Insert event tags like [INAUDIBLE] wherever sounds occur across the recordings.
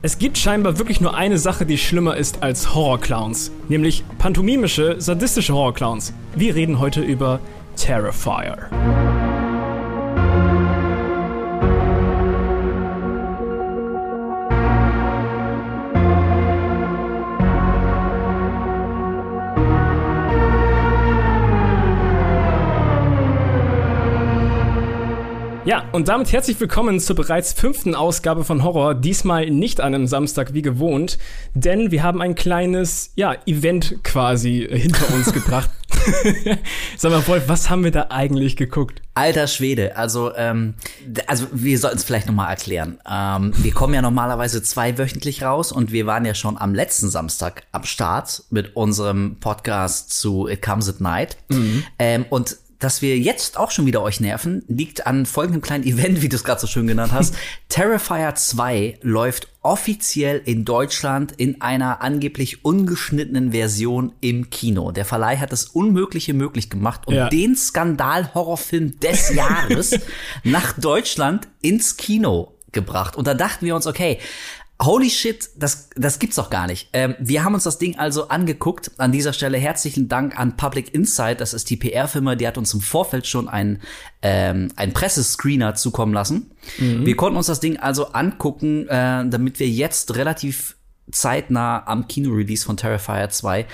Es gibt scheinbar wirklich nur eine Sache, die schlimmer ist als Horrorclowns, nämlich pantomimische, sadistische Horrorclowns. Wir reden heute über Terrifier. Ja, und damit herzlich willkommen zur bereits fünften Ausgabe von Horror. Diesmal nicht an einem Samstag wie gewohnt, denn wir haben ein kleines, ja, Event quasi hinter uns [LAUGHS] gebracht. [LAUGHS] Sag mal, Wolf, was haben wir da eigentlich geguckt? Alter Schwede, also ähm, also wir sollten es vielleicht nochmal erklären. Ähm, wir kommen ja normalerweise zweiwöchentlich raus und wir waren ja schon am letzten Samstag am Start mit unserem Podcast zu It Comes at Night. Mhm. Ähm, und dass wir jetzt auch schon wieder euch nerven, liegt an folgendem kleinen Event, wie du es gerade so schön genannt hast. [LAUGHS] Terrifier 2 läuft offiziell in Deutschland in einer angeblich ungeschnittenen Version im Kino. Der Verleih hat das Unmögliche möglich gemacht und ja. den Skandal-Horrorfilm des [LAUGHS] Jahres nach Deutschland ins Kino gebracht. Und da dachten wir uns, okay, Holy shit, das, das gibt's doch gar nicht. Ähm, wir haben uns das Ding also angeguckt. An dieser Stelle herzlichen Dank an Public Insight. Das ist die PR-Firma, die hat uns im Vorfeld schon einen, ähm, einen Pressescreener zukommen lassen. Mhm. Wir konnten uns das Ding also angucken, äh, damit wir jetzt relativ zeitnah am Kino-Release von Terrifier 2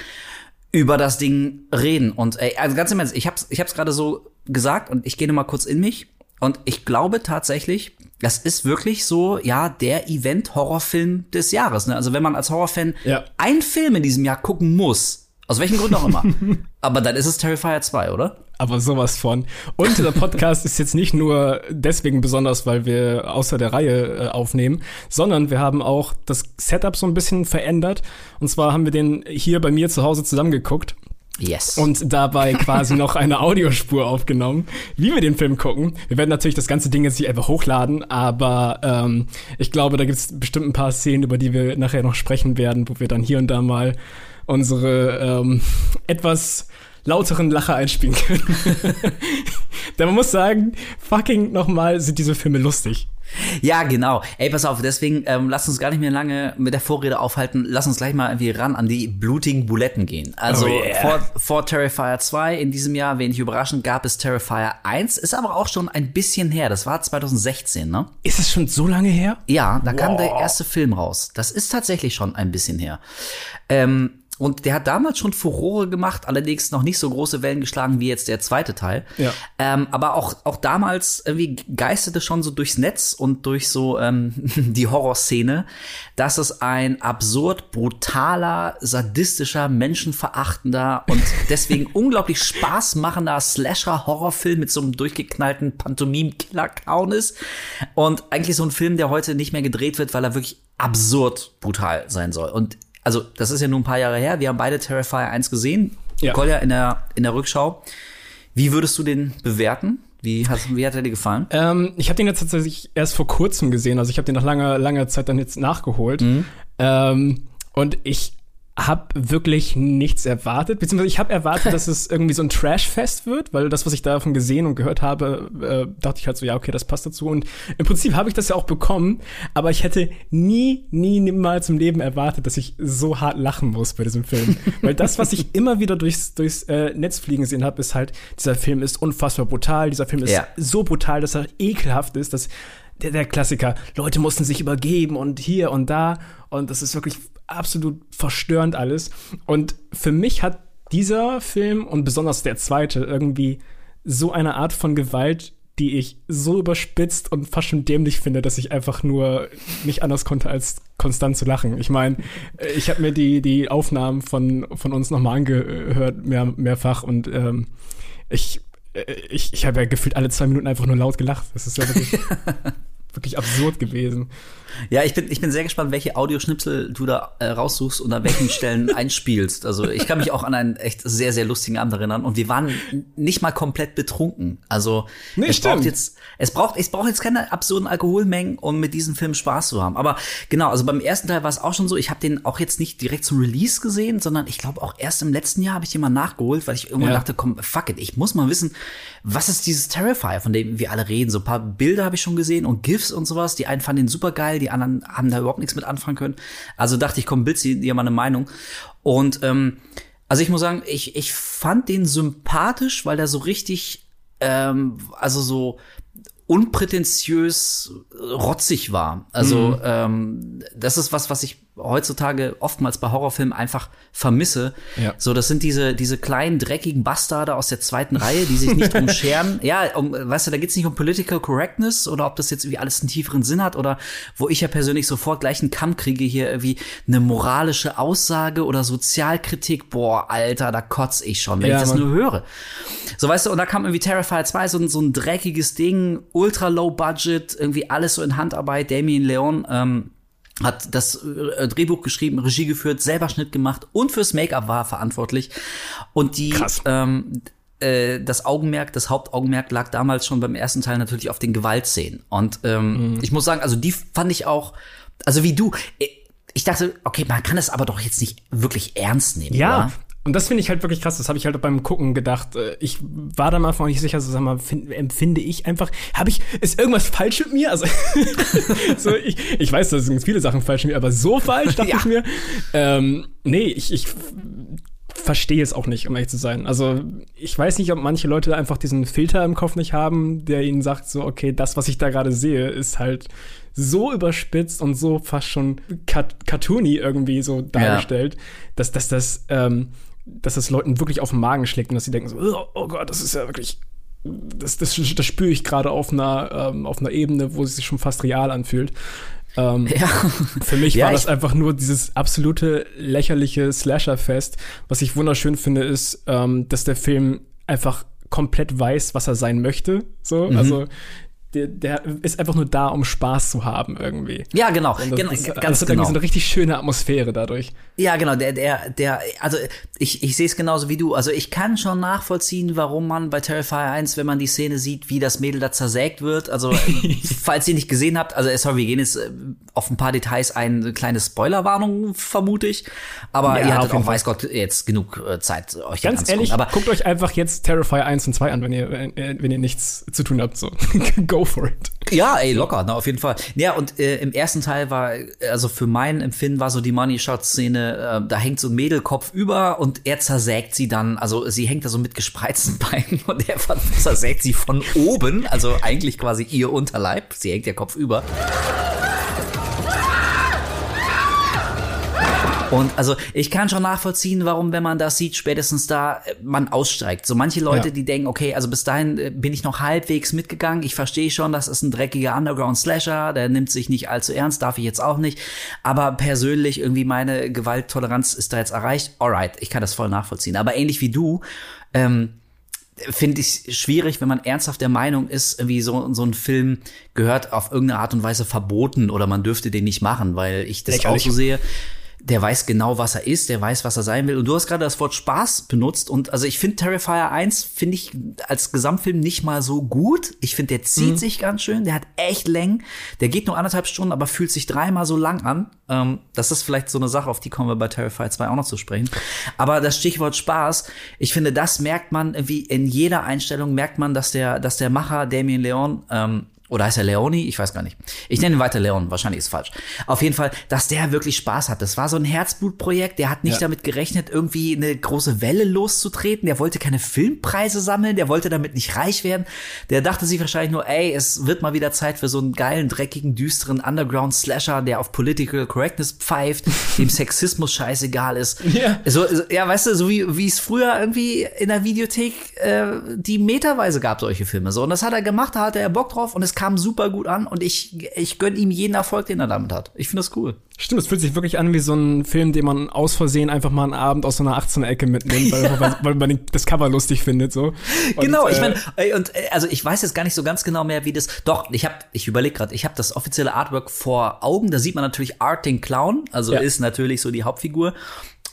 über das Ding reden. Und ey, also ganz im Ernst, ich hab's, ich hab's gerade so gesagt und ich gehe mal kurz in mich. Und ich glaube tatsächlich, das ist wirklich so, ja, der Event-Horrorfilm des Jahres. Ne? Also wenn man als Horrorfan ja. einen Film in diesem Jahr gucken muss, aus welchen Gründen auch immer, [LAUGHS] aber dann ist es Terrifier 2, oder? Aber sowas von. Und der Podcast ist jetzt nicht nur deswegen besonders, weil wir außer der Reihe äh, aufnehmen, sondern wir haben auch das Setup so ein bisschen verändert. Und zwar haben wir den hier bei mir zu Hause zusammengeguckt Yes. Und dabei [LAUGHS] quasi noch eine Audiospur aufgenommen, wie wir den Film gucken. Wir werden natürlich das ganze Ding jetzt nicht einfach hochladen, aber ähm, ich glaube, da gibt es bestimmt ein paar Szenen, über die wir nachher noch sprechen werden, wo wir dann hier und da mal unsere ähm, etwas lauteren Lacher einspielen können. [LAUGHS] Denn man muss sagen, fucking nochmal sind diese Filme lustig. Ja, genau. Ey, pass auf, deswegen ähm, lass uns gar nicht mehr lange mit der Vorrede aufhalten. Lass uns gleich mal irgendwie ran an die blutigen Buletten gehen. Also oh yeah. vor, vor Terrifier 2 in diesem Jahr, wenig überraschend, gab es Terrifier 1. Ist aber auch schon ein bisschen her. Das war 2016, ne? Ist es schon so lange her? Ja, da wow. kam der erste Film raus. Das ist tatsächlich schon ein bisschen her. Ähm, und der hat damals schon Furore gemacht, allerdings noch nicht so große Wellen geschlagen wie jetzt der zweite Teil. Ja. Ähm, aber auch, auch damals irgendwie geisterte schon so durchs Netz und durch so ähm, [LAUGHS] die Horrorszene, dass es ein absurd brutaler, sadistischer, menschenverachtender und [LAUGHS] deswegen unglaublich spaßmachender Slasher-Horrorfilm mit so einem durchgeknallten Pantomim-Killer-Clown ist. Und eigentlich so ein Film, der heute nicht mehr gedreht wird, weil er wirklich absurd brutal sein soll. Und also das ist ja nur ein paar Jahre her, wir haben beide Terrifier 1 gesehen, ja. Kolja in der, in der Rückschau. Wie würdest du den bewerten? Wie, hast, wie hat er dir gefallen? Ähm, ich habe den jetzt tatsächlich erst vor kurzem gesehen, also ich habe den nach langer, langer Zeit dann jetzt nachgeholt. Mhm. Ähm, und ich habe wirklich nichts erwartet, beziehungsweise ich habe erwartet, dass es irgendwie so ein Trash-Fest wird, weil das, was ich davon gesehen und gehört habe, äh, dachte ich halt so, ja, okay, das passt dazu. Und im Prinzip habe ich das ja auch bekommen, aber ich hätte nie, nie, niemals im Leben erwartet, dass ich so hart lachen muss bei diesem Film. [LAUGHS] weil das, was ich immer wieder durchs, durchs äh, Netz fliegen gesehen habe, ist halt, dieser Film ist unfassbar brutal, dieser Film ist ja. so brutal, dass er ekelhaft ist, dass der, der Klassiker, Leute mussten sich übergeben und hier und da und das ist wirklich absolut verstörend alles. Und für mich hat dieser Film und besonders der zweite irgendwie so eine Art von Gewalt, die ich so überspitzt und fast schon dämlich finde, dass ich einfach nur nicht anders konnte, als konstant zu lachen. Ich meine, ich habe mir die, die Aufnahmen von, von uns nochmal angehört, mehr, mehrfach, und ähm, ich, ich, ich habe ja gefühlt alle zwei Minuten einfach nur laut gelacht. Das ist ja wirklich, [LAUGHS] wirklich absurd gewesen. Ja, ich bin, ich bin sehr gespannt, welche Audioschnipsel du da äh, raussuchst und an welchen Stellen [LAUGHS] einspielst. Also ich kann mich auch an einen echt sehr, sehr lustigen Abend erinnern. Und wir waren nicht mal komplett betrunken. Also nee, es stimmt. braucht jetzt, es braucht, es braucht jetzt keine absurden Alkoholmengen, um mit diesem Film Spaß zu haben. Aber genau, also beim ersten Teil war es auch schon so, ich habe den auch jetzt nicht direkt zum Release gesehen, sondern ich glaube auch erst im letzten Jahr habe ich den mal nachgeholt, weil ich irgendwann ja. dachte, komm, fuck it, ich muss mal wissen, was ist dieses Terrifier, von dem wir alle reden. So ein paar Bilder habe ich schon gesehen und GIFs und sowas. Die einen fanden ihn super geil, die anderen haben da überhaupt nichts mit anfangen können. Also dachte ich, komm, bild dir mal eine Meinung. Und ähm, also ich muss sagen, ich, ich fand den sympathisch, weil der so richtig, ähm, also so unprätentiös rotzig war. Also mhm. ähm, das ist was, was ich heutzutage oftmals bei Horrorfilmen einfach vermisse. Ja. So, das sind diese, diese kleinen, dreckigen Bastarde aus der zweiten Reihe, die sich nicht drum [LAUGHS] scheren. Ja, um, weißt du, da geht's nicht um Political Correctness oder ob das jetzt irgendwie alles einen tieferen Sinn hat oder wo ich ja persönlich sofort gleich einen Kamm kriege, hier irgendwie eine moralische Aussage oder Sozialkritik. Boah, Alter, da kotz ich schon, wenn ja, ich das Mann. nur höre. So, weißt du, und da kam irgendwie Terrifier 2, so, so ein dreckiges Ding, ultra low budget, irgendwie alles so in Handarbeit, Damien Leon, ähm, hat das äh, Drehbuch geschrieben, Regie geführt, selber Schnitt gemacht und fürs Make-up war verantwortlich. Und die Krass. ähm, äh, das Augenmerk, das Hauptaugenmerk lag damals schon beim ersten Teil natürlich auf den Gewaltszenen. Und ähm, mhm. ich muss sagen, also die fand ich auch, also wie du, äh, ich dachte, okay, man kann es aber doch jetzt nicht wirklich ernst nehmen. Ja, oder? Und das finde ich halt wirklich krass. Das habe ich halt beim Gucken gedacht. Äh, ich war da mal nicht sicher, so sag mal, find, empfinde ich einfach, habe ich, ist irgendwas falsch mit mir? Also, [LAUGHS] so, ich, ich weiß, da sind viele Sachen falsch mit mir, aber so falsch dachte ja. ich mir. Ähm, nee, ich, ich verstehe es auch nicht, um ehrlich zu sein. Also, ich weiß nicht, ob manche Leute einfach diesen Filter im Kopf nicht haben, der ihnen sagt, so, okay, das, was ich da gerade sehe, ist halt so überspitzt und so fast schon cartoony irgendwie so dargestellt, ja. dass, dass das, ähm, dass das Leuten wirklich auf den Magen schlägt und dass sie denken so, oh, oh Gott, das ist ja wirklich, das, das, das spüre ich gerade auf einer, ähm, auf einer Ebene, wo es sich schon fast real anfühlt. Ähm, [LAUGHS] ja. Für mich ja, war das einfach nur dieses absolute lächerliche Slasher-Fest. Was ich wunderschön finde, ist, ähm, dass der Film einfach komplett weiß, was er sein möchte. So, mhm. also der, der ist einfach nur da, um Spaß zu haben irgendwie. Ja, genau. das, genau, das, ganz das hat genau. so eine richtig schöne Atmosphäre dadurch. Ja, genau. Der, der, der, also ich, ich sehe es genauso wie du. Also ich kann schon nachvollziehen, warum man bei Terrifier 1, wenn man die Szene sieht, wie das Mädel da zersägt wird. Also [LAUGHS] falls ihr nicht gesehen habt, also sorry, wir gehen jetzt äh, auf ein paar Details ein, eine kleine Spoilerwarnung, vermute ich. Aber ja, ihr hattet auch, weiß Gott, jetzt genug äh, Zeit, euch Ganz ehrlich, aber guckt euch einfach jetzt Terrifier 1 und 2 an, wenn ihr, wenn ihr nichts zu tun habt. So. [LAUGHS] Go for it. Ja, ey, locker, ne, auf jeden Fall. Ja, und äh, im ersten Teil war, also für mein Empfinden war so die Money Shot Szene, äh, da hängt so ein Mädelkopf über und er zersägt sie dann, also sie hängt da so mit gespreizten [LAUGHS] Beinen und er zersägt sie von oben, also eigentlich quasi ihr Unterleib, sie hängt der Kopf über. Und also ich kann schon nachvollziehen, warum, wenn man das sieht, spätestens da äh, man aussteigt. So manche Leute, ja. die denken, okay, also bis dahin äh, bin ich noch halbwegs mitgegangen. Ich verstehe schon, das ist ein dreckiger Underground-Slasher, der nimmt sich nicht allzu ernst, darf ich jetzt auch nicht. Aber persönlich irgendwie meine Gewalttoleranz ist da jetzt erreicht. Alright, ich kann das voll nachvollziehen. Aber ähnlich wie du, ähm, finde ich schwierig, wenn man ernsthaft der Meinung ist, irgendwie so, so ein Film gehört auf irgendeine Art und Weise verboten oder man dürfte den nicht machen, weil ich das Lächerlich. auch so sehe der weiß genau, was er ist, der weiß, was er sein will. Und du hast gerade das Wort Spaß benutzt. Und also ich finde Terrifier 1 finde ich als Gesamtfilm nicht mal so gut. Ich finde, der zieht mhm. sich ganz schön, der hat echt Längen. Der geht nur anderthalb Stunden, aber fühlt sich dreimal so lang an. Ähm, das ist vielleicht so eine Sache, auf die kommen wir bei Terrifier 2 auch noch zu sprechen. Aber das Stichwort Spaß, ich finde, das merkt man wie in jeder Einstellung merkt man, dass der, dass der Macher Damien Leon ähm, oder heißt er Leoni? Ich weiß gar nicht. Ich nenne ihn weiter Leon, wahrscheinlich ist falsch. Auf jeden Fall, dass der wirklich Spaß hat. Das war so ein Herzblutprojekt. Der hat nicht ja. damit gerechnet, irgendwie eine große Welle loszutreten. Der wollte keine Filmpreise sammeln. Der wollte damit nicht reich werden. Der dachte sich wahrscheinlich nur, ey, es wird mal wieder Zeit für so einen geilen, dreckigen, düsteren Underground-Slasher, der auf Political Correctness pfeift, [LAUGHS] dem Sexismus scheißegal ist. Ja. So, ja, weißt du, so wie, wie es früher irgendwie in der Videothek äh, die meterweise gab, solche Filme. So, und das hat er gemacht, da hatte er Bock drauf und es kam super gut an und ich, ich gönne ihm jeden Erfolg, den er damit hat. Ich finde das cool. Stimmt, es fühlt sich wirklich an wie so ein Film, den man aus Versehen einfach mal einen Abend aus so einer 18er-Ecke mitnimmt, weil, [LAUGHS] ja. weil, weil, man das Cover lustig findet. so. Und, genau, ich meine, äh, und äh, also ich weiß jetzt gar nicht so ganz genau mehr, wie das. Doch, ich habe, ich überlege gerade, ich habe das offizielle Artwork vor Augen. Da sieht man natürlich Art den Clown, also ja. ist natürlich so die Hauptfigur.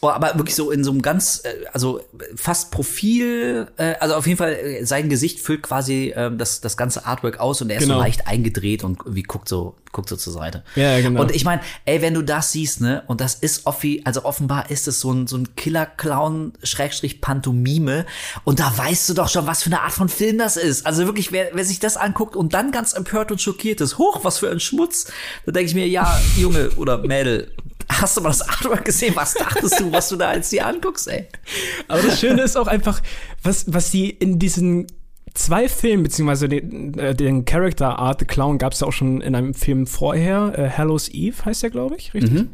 Oh, aber wirklich so in so einem ganz, äh, also fast Profil, äh, also auf jeden Fall, äh, sein Gesicht füllt quasi äh, das, das ganze Artwork aus und er ist Genau. so leicht eingedreht und irgendwie guckt so, guckt so zur Seite. Ja, genau. Und ich meine, ey, wenn du das siehst, ne, und das ist offi, also offenbar ist es so ein, so ein Killer-Clown, Schrägstrich Pantomime, und da weißt du doch schon, was für eine Art von Film das ist. Also wirklich, wer, wer sich das anguckt und dann ganz empört und schockiert ist, hoch, was für ein Schmutz, da denke ich mir, ja, Junge oder Mädel, hast du mal das Artwork gesehen? Was dachtest du, was du da jetzt dir anguckst, ey? Aber das Schöne ist auch einfach, was, was sie in diesen zwei Filmen, beziehungsweise den, äh, den Character Art The Clown gab es ja auch schon in einem Film vorher, äh, Hallows Eve heißt der, glaube ich, richtig?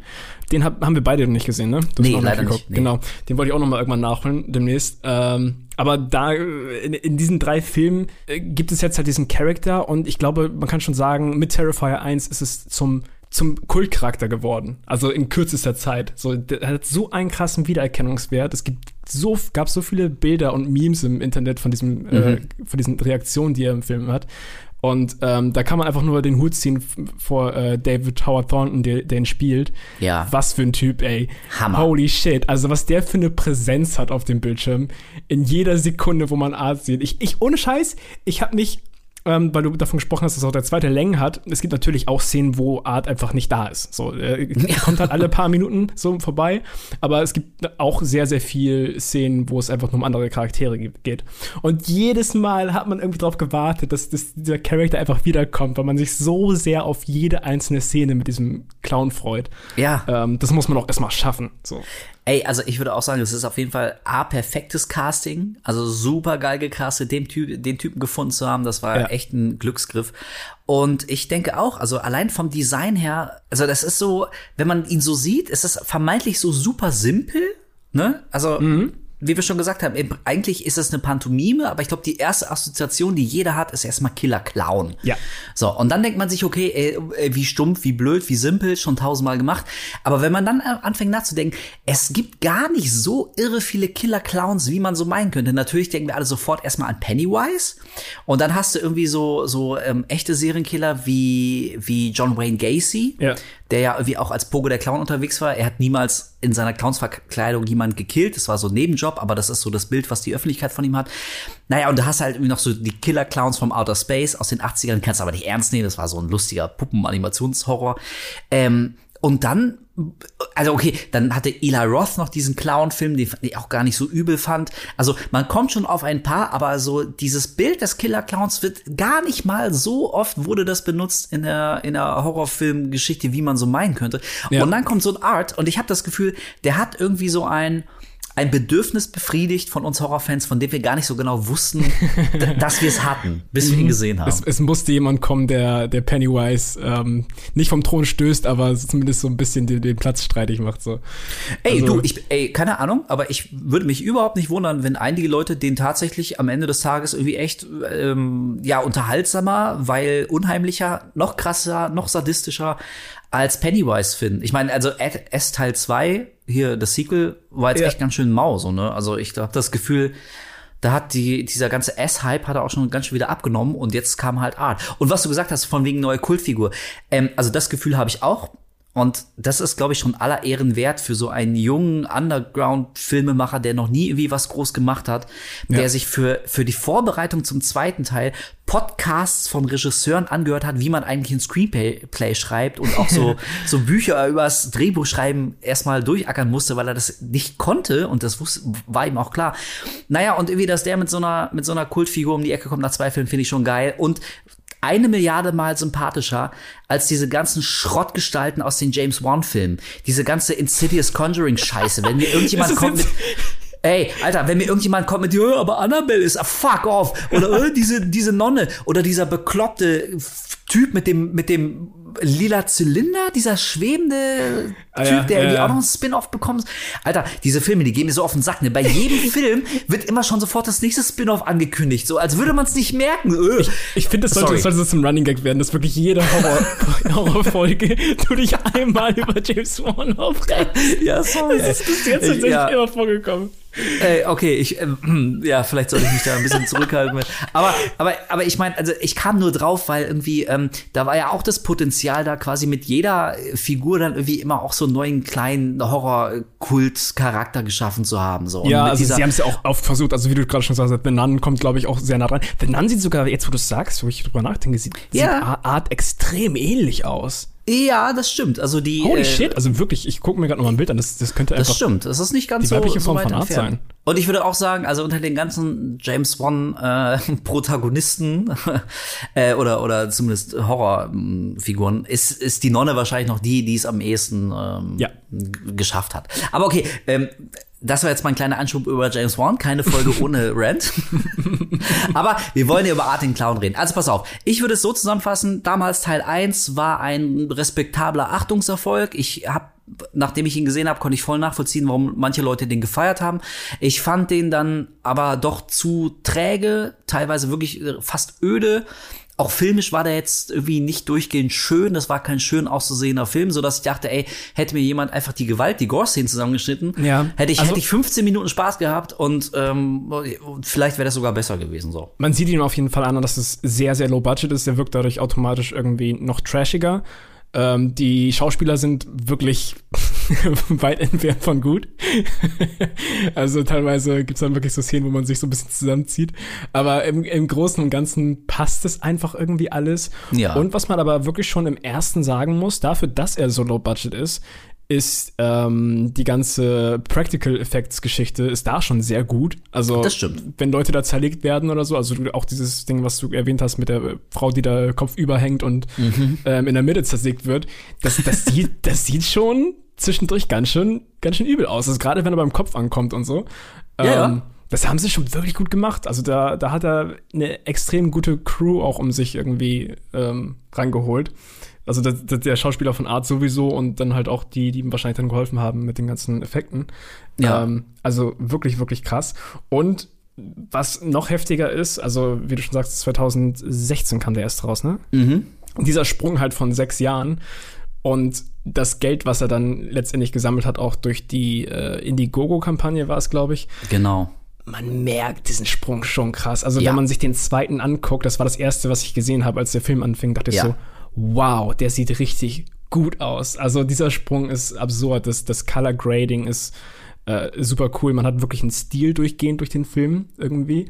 Den hab, haben wir beide noch nicht gesehen, ne? Du Nee, noch leider nicht, nee. Genau, den wollte ich auch noch mal irgendwann nachholen, demnächst. Ähm, aber da, äh, in, in diesen drei Filmen äh, gibt es jetzt halt diesen Charakter und ich glaube, man kann schon sagen, mit Terrifier 1 ist es zum zum Kultcharakter geworden, also in kürzester Zeit. So, der hat so einen krassen Wiedererkennungswert. Es gibt so, gab so viele Bilder und Memes im Internet von diesem, äh, von diesen Reaktionen, die er im Film hat. Und ähm, da kann man einfach nur den Hut ziehen vor äh, David Howard Thornton, der, ihn spielt. Ja. Was für ein Typ, ey. Hammer. Holy shit. Also was der für eine Präsenz hat auf dem Bildschirm. In jeder Sekunde, wo man Art sieht. Ich, ich ohne Scheiß, ich habe mich ähm, weil du davon gesprochen hast, dass auch der zweite Längen hat. Es gibt natürlich auch Szenen, wo Art einfach nicht da ist. So, äh, [LAUGHS] kommt halt alle paar Minuten so vorbei. Aber es gibt auch sehr, sehr viel Szenen, wo es einfach nur um andere Charaktere ge- geht. Und jedes Mal hat man irgendwie darauf gewartet, dass, dass dieser Charakter einfach wiederkommt, weil man sich so sehr auf jede einzelne Szene mit diesem Clown freut. Ja. Ähm, das muss man auch erstmal schaffen. So. Ey, also ich würde auch sagen, es ist auf jeden Fall A, perfektes Casting. Also super geil gecastet, den, Typ, den Typen gefunden zu haben. Das war Ja. echt ein Glücksgriff. Und ich denke auch, also allein vom Design her, also das ist so, wenn man ihn so sieht, ist es vermeintlich so super simpel, ne? Also, wie wir schon gesagt haben, eigentlich ist es eine Pantomime, aber ich glaube, die erste Assoziation, die jeder hat, ist erstmal Killer Clown. Ja. So, und dann denkt man sich, okay, ey, ey, wie stumpf, wie blöd, wie simpel, schon tausendmal gemacht. Aber wenn man dann äh, anfängt nachzudenken, es gibt gar nicht so irre viele Killer-Clowns, wie man so meinen könnte. Natürlich denken wir alle sofort erstmal an Pennywise. Und dann hast du irgendwie so, so ähm, echte Serienkiller wie, wie John Wayne Gacy, Ja. Der ja irgendwie auch als Pogo der Clown unterwegs war. Er hat niemals in seiner Clownsverkleidung jemand gekillt. Das war so ein Nebenjob, aber das ist so das Bild, was die Öffentlichkeit von ihm hat. Naja, und du hast halt irgendwie noch so die Killer-Clowns vom Outer Space aus den 80ern, kannst aber nicht ernst nehmen. Das war so ein lustiger Puppen-Animationshorror. Ähm, und dann, also okay, dann hatte Eli Roth noch diesen Clown-Film, den ich auch gar nicht so übel fand. Also man kommt schon auf ein paar, aber so dieses Bild des Killer-Clowns wird gar nicht mal so oft wurde das benutzt in der, in der Horrorfilm-Geschichte, wie man so meinen könnte. Ja. Und dann kommt so ein Art und ich habe das Gefühl, der hat irgendwie so ein ein Bedürfnis befriedigt von uns Horrorfans, von dem wir gar nicht so genau wussten, [LAUGHS] dass wir es hatten, bis wir ihn gesehen haben. Es, es musste jemand kommen, der, der Pennywise ähm, nicht vom Thron stößt, aber zumindest so ein bisschen den, den Platz streitig macht. So. Ey, Also- du, ich, ey, keine Ahnung, aber ich würde mich überhaupt nicht wundern, wenn einige Leute den tatsächlich am Ende des Tages irgendwie echt, ähm, ja, unterhaltsamer, weil unheimlicher, noch krasser, noch sadistischer als Pennywise finden. Ich meine, also S Teil 2, hier das Sequel, war jetzt Ja. echt ganz schön mau, so, ne? Also ich habe das Gefühl, da hat die, dieser ganze S-Hype hat er auch schon ganz schön wieder abgenommen und jetzt kam halt Art. Und was du gesagt hast von wegen neue Kultfigur, ähm, also das Gefühl habe ich auch. Und das ist, glaube ich, schon aller Ehren wert für so einen jungen Underground-Filmemacher, der noch nie irgendwie was groß gemacht hat, der Ja. sich für, für die Vorbereitung zum zweiten Teil Podcasts von Regisseuren angehört hat, wie man eigentlich ein Screenplay schreibt und auch so, [LAUGHS] so Bücher übers Drehbuchschreiben erstmal durchackern musste, weil er das nicht konnte und das wusste, war ihm auch klar. Naja, und irgendwie, dass der mit so einer, mit so einer Kultfigur um die Ecke kommt nach zwei Filmen, finde ich schon geil. Und eine Milliarde Mal sympathischer als diese ganzen Schrottgestalten aus den James Wan-Filmen. Diese ganze Insidious Conjuring-Scheiße. Wenn mir [LAUGHS] irgendjemand kommt mit. Ey, Alter, wenn mir irgendjemand kommt mit, ja, aber Annabelle ist, ah, fuck off. Oder äh, diese, diese Nonne. Oder dieser bekloppte Typ mit dem, mit dem lila Zylinder, dieser schwebende Ah, Typ, ja, der irgendwie ja. auch noch einen Spin-off bekommt. Alter, diese Filme, die gehen mir so auf den Sack. Ne? Bei jedem [LAUGHS] Film wird immer schon sofort das nächste Spin-off angekündigt. So, als würde man es nicht merken. Äh. Ich finde, das sollte, das sollte so zum Running Gag werden, dass wirklich jede Horror, [LAUGHS] Horrorfolge du dich einmal über James Wan aufregst. Ja, sorry. Das ist bis jetzt tatsächlich Ja. immer vorgekommen. Äh, okay, ich, äh, ja, vielleicht sollte ich mich da ein bisschen zurückhalten. Aber, aber, aber ich meine, also ich kam nur drauf, weil irgendwie, ähm, da war ja auch das Potenzial da quasi mit jeder Figur dann irgendwie immer auch so einen neuen kleinen Horror-Kult-Charakter geschaffen zu haben. So. ja, also sie haben es ja auch oft versucht, also wie du gerade schon sagst, The Nun kommt, glaube ich, auch sehr nah dran. The Nun sieht sogar, jetzt wo du es sagst, wo ich drüber nachdenke, sieht, Ja. sieht Art extrem ähnlich aus. Ja, das stimmt. Also die. Holy äh, shit, also wirklich, ich gucke mir gerade noch mal ein Bild an, das, das könnte Das einfach stimmt, das ist nicht ganz die so, weibliche so Form weit von Art entfernt. sein. Und ich würde auch sagen, also unter den ganzen James Wan äh, [LAUGHS] Protagonisten [LAUGHS] äh, oder oder zumindest Horrorfiguren ist ist die Nonne wahrscheinlich noch die, die es am ehesten ähm, Ja. geschafft hat. Aber okay, ähm, das war jetzt mein kleiner Anschub über James Wan, keine Folge [LAUGHS] ohne Rant. Aber wir wollen ja über Art den Clown reden. Also pass auf, ich würde es so zusammenfassen, damals Teil 1 war ein respektabler Achtungserfolg. Ich habe Nachdem ich ihn gesehen habe, konnte ich voll nachvollziehen, warum manche Leute den gefeiert haben. Ich fand den dann aber doch zu träge, teilweise wirklich äh, fast öde. Auch filmisch war der jetzt irgendwie nicht durchgehend schön. Das war kein schön auszusehender Film, so dass ich dachte, ey, hätte mir jemand einfach die Gewalt, die Gore-Szenen zusammengeschnitten, Ja, hätte ich also- hätte ich 15 Minuten Spaß gehabt und ähm, vielleicht wäre das sogar besser gewesen so. Man sieht ihm auf jeden Fall an, dass es sehr, sehr low budget ist. Der wirkt dadurch automatisch irgendwie noch trashiger. Ähm, die Schauspieler sind wirklich [LAUGHS] weit entfernt von gut. [LAUGHS] also teilweise gibt's dann wirklich so Szenen, wo man sich so ein bisschen zusammenzieht. Aber im, im Großen und Ganzen passt es einfach irgendwie alles. Ja. Und was man aber wirklich schon im ersten sagen muss, dafür, dass er so low budget ist, ist ähm, die ganze Practical Effects Geschichte ist da schon sehr gut. Also Das stimmt. wenn Leute da zerlegt werden oder so, also auch dieses Ding, was du erwähnt hast mit der äh, Frau, die da Kopf überhängt und Mhm. ähm, in der Mitte zersägt wird, das, das sieht, [LAUGHS] das sieht schon zwischendurch ganz schön, ganz schön übel aus. Also gerade wenn er beim Kopf ankommt und so. Ja, ja. Ähm, das haben sie schon wirklich gut gemacht. Also da, da hat er eine extrem gute Crew auch um sich irgendwie ähm, rangeholt. Also der, der der Schauspieler von Art sowieso und dann halt auch die, die ihm wahrscheinlich dann geholfen haben mit den ganzen Effekten. Ja. Ähm, also wirklich, wirklich krass. Und was noch heftiger ist, also wie du schon sagst, 2016 kam der erst raus, ne? Mhm. Und dieser Sprung halt von sechs Jahren und das Geld, was er dann letztendlich gesammelt hat, auch durch die äh, Indiegogo-Kampagne war es, glaube ich, Genau. man merkt diesen Sprung schon krass. Also Ja. wenn man sich den zweiten anguckt, das war das erste, was ich gesehen habe, als der Film anfing, dachte ich Ja. so, wow, der sieht richtig gut aus. Also dieser Sprung ist absurd. Das, das Color Grading ist äh, super cool. Man hat wirklich einen Stil durchgehend durch den Film irgendwie.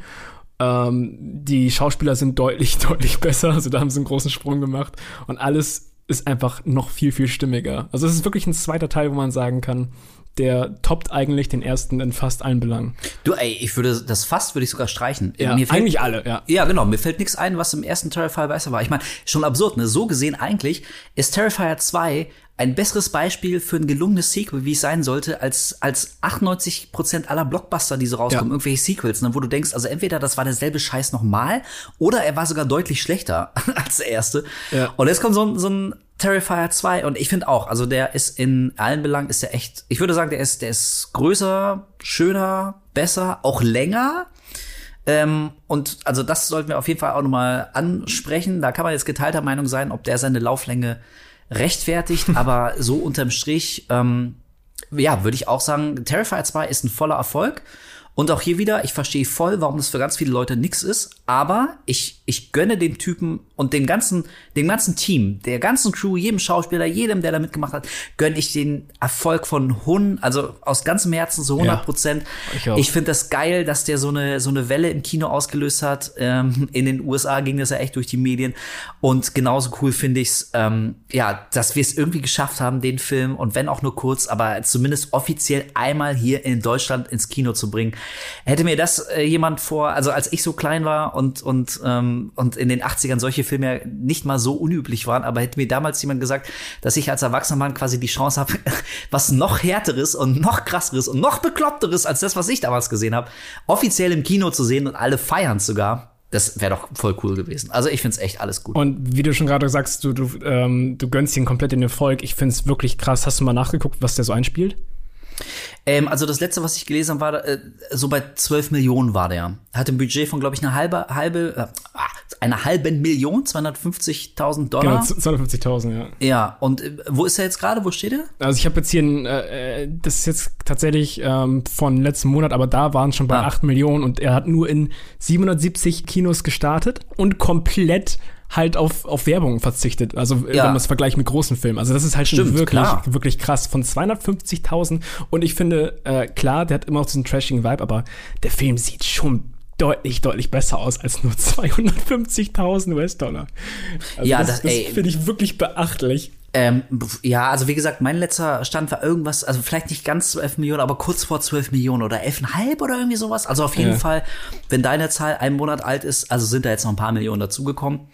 Ähm, die Schauspieler sind deutlich, [LAUGHS] deutlich besser. Also da haben sie einen großen Sprung gemacht. Und alles ist einfach noch viel, viel stimmiger. Also es ist wirklich ein zweiter Teil, wo man sagen kann, der toppt eigentlich den ersten in fast allen Belangen. Du, ey, ich würde das fast würde ich sogar streichen. Ja, Mir fällt, eigentlich alle, ja. Ja, genau. Mir fällt nichts ein, was im ersten Terrifier besser war. Ich meine, schon absurd, ne? So gesehen eigentlich ist Terrifier 2 ein besseres Beispiel für ein gelungenes Sequel, wie es sein sollte, als, als 98% aller Blockbuster, die so rauskommen, Ja. irgendwelche Sequels, ne? wo du denkst, also entweder das war derselbe Scheiß nochmal oder er war sogar deutlich schlechter [LAUGHS] als der erste. Ja. Und jetzt kommt so ein, so ein Terrifier 2 und ich finde auch, also der ist in allen Belangen ist der echt, ich würde sagen, der ist, der ist größer, schöner, besser, auch länger. Ähm, und also das sollten wir auf jeden Fall auch nochmal ansprechen. Da kann man jetzt geteilter Meinung sein, ob der seine Lauflänge rechtfertigt, [LAUGHS] aber so unterm Strich, ähm, ja, würde ich auch sagen, Terrifier 2 ist ein voller Erfolg. Und auch hier wieder, ich verstehe voll, warum das für ganz viele Leute nix ist, aber ich, ich gönne dem Typen und dem ganzen, dem ganzen Team, der ganzen Crew, jedem Schauspieler, jedem, der da mitgemacht hat, gönne ich den Erfolg von Hun, also aus ganzem Herzen so 100 Prozent. ich auch. ich finde das geil, dass der so eine, so eine Welle im Kino ausgelöst hat. Ähm, in den USA ging das ja echt durch die Medien. Und genauso cool finde ich's, ähm, ja, dass wir es irgendwie geschafft haben, den Film, und wenn auch nur kurz, aber zumindest offiziell einmal hier in Deutschland ins Kino zu bringen. Hätte mir das äh, jemand vor, also als ich so klein war und, und, ähm, und in den 80ern solche Filme ja nicht mal so unüblich waren, aber hätte mir damals jemand gesagt, dass ich als erwachsener Mann quasi die Chance habe, [LAUGHS] was noch härteres und noch krasseres und noch bekloppteres als das, was ich damals gesehen habe, offiziell im Kino zu sehen und alle feiern sogar. Das wäre doch voll cool gewesen. Also ich find's echt alles gut. Und wie du schon gerade sagst, du, du, ähm, du gönnst ihn komplett in den Erfolg. Ich find's wirklich krass. Hast du mal nachgeguckt, was der so einspielt? Ähm, also das letzte, was ich gelesen habe, war äh, so bei 12 Millionen war der. Hat ein Budget von, glaube ich, eine halbe, halbe, äh, einer halben Million, 250.000 Dollar. Genau, 250.000, ja. Ja, und äh, wo ist er jetzt gerade? Wo steht er? Also ich habe jetzt hier, ein, äh, das ist jetzt tatsächlich ähm, von letzten Monat, aber da waren schon bei Ah. 8 Millionen und er hat nur in 770 Kinos gestartet und komplett halt auf, auf Werbung verzichtet. Also äh, Ja. wenn man es vergleicht mit großen Filmen. Also das ist halt schon Stimmt, wirklich, klar. wirklich krass. Von 250.000 und ich finde, äh, klar, der hat immer noch diesen trashigen Vibe, aber der Film sieht schon deutlich, deutlich besser aus als nur [LAUGHS] 250.000 US-Dollar. Also Ja, das, das- das finde ich wirklich beachtlich. Ähm, ja, also wie gesagt, mein letzter Stand war irgendwas, also vielleicht nicht ganz 12 Millionen, aber kurz vor 12 Millionen oder 11,5 oder irgendwie sowas. Also auf jeden Ja. Fall, wenn deine Zahl einen Monat alt ist, also sind da jetzt noch ein paar Millionen dazugekommen.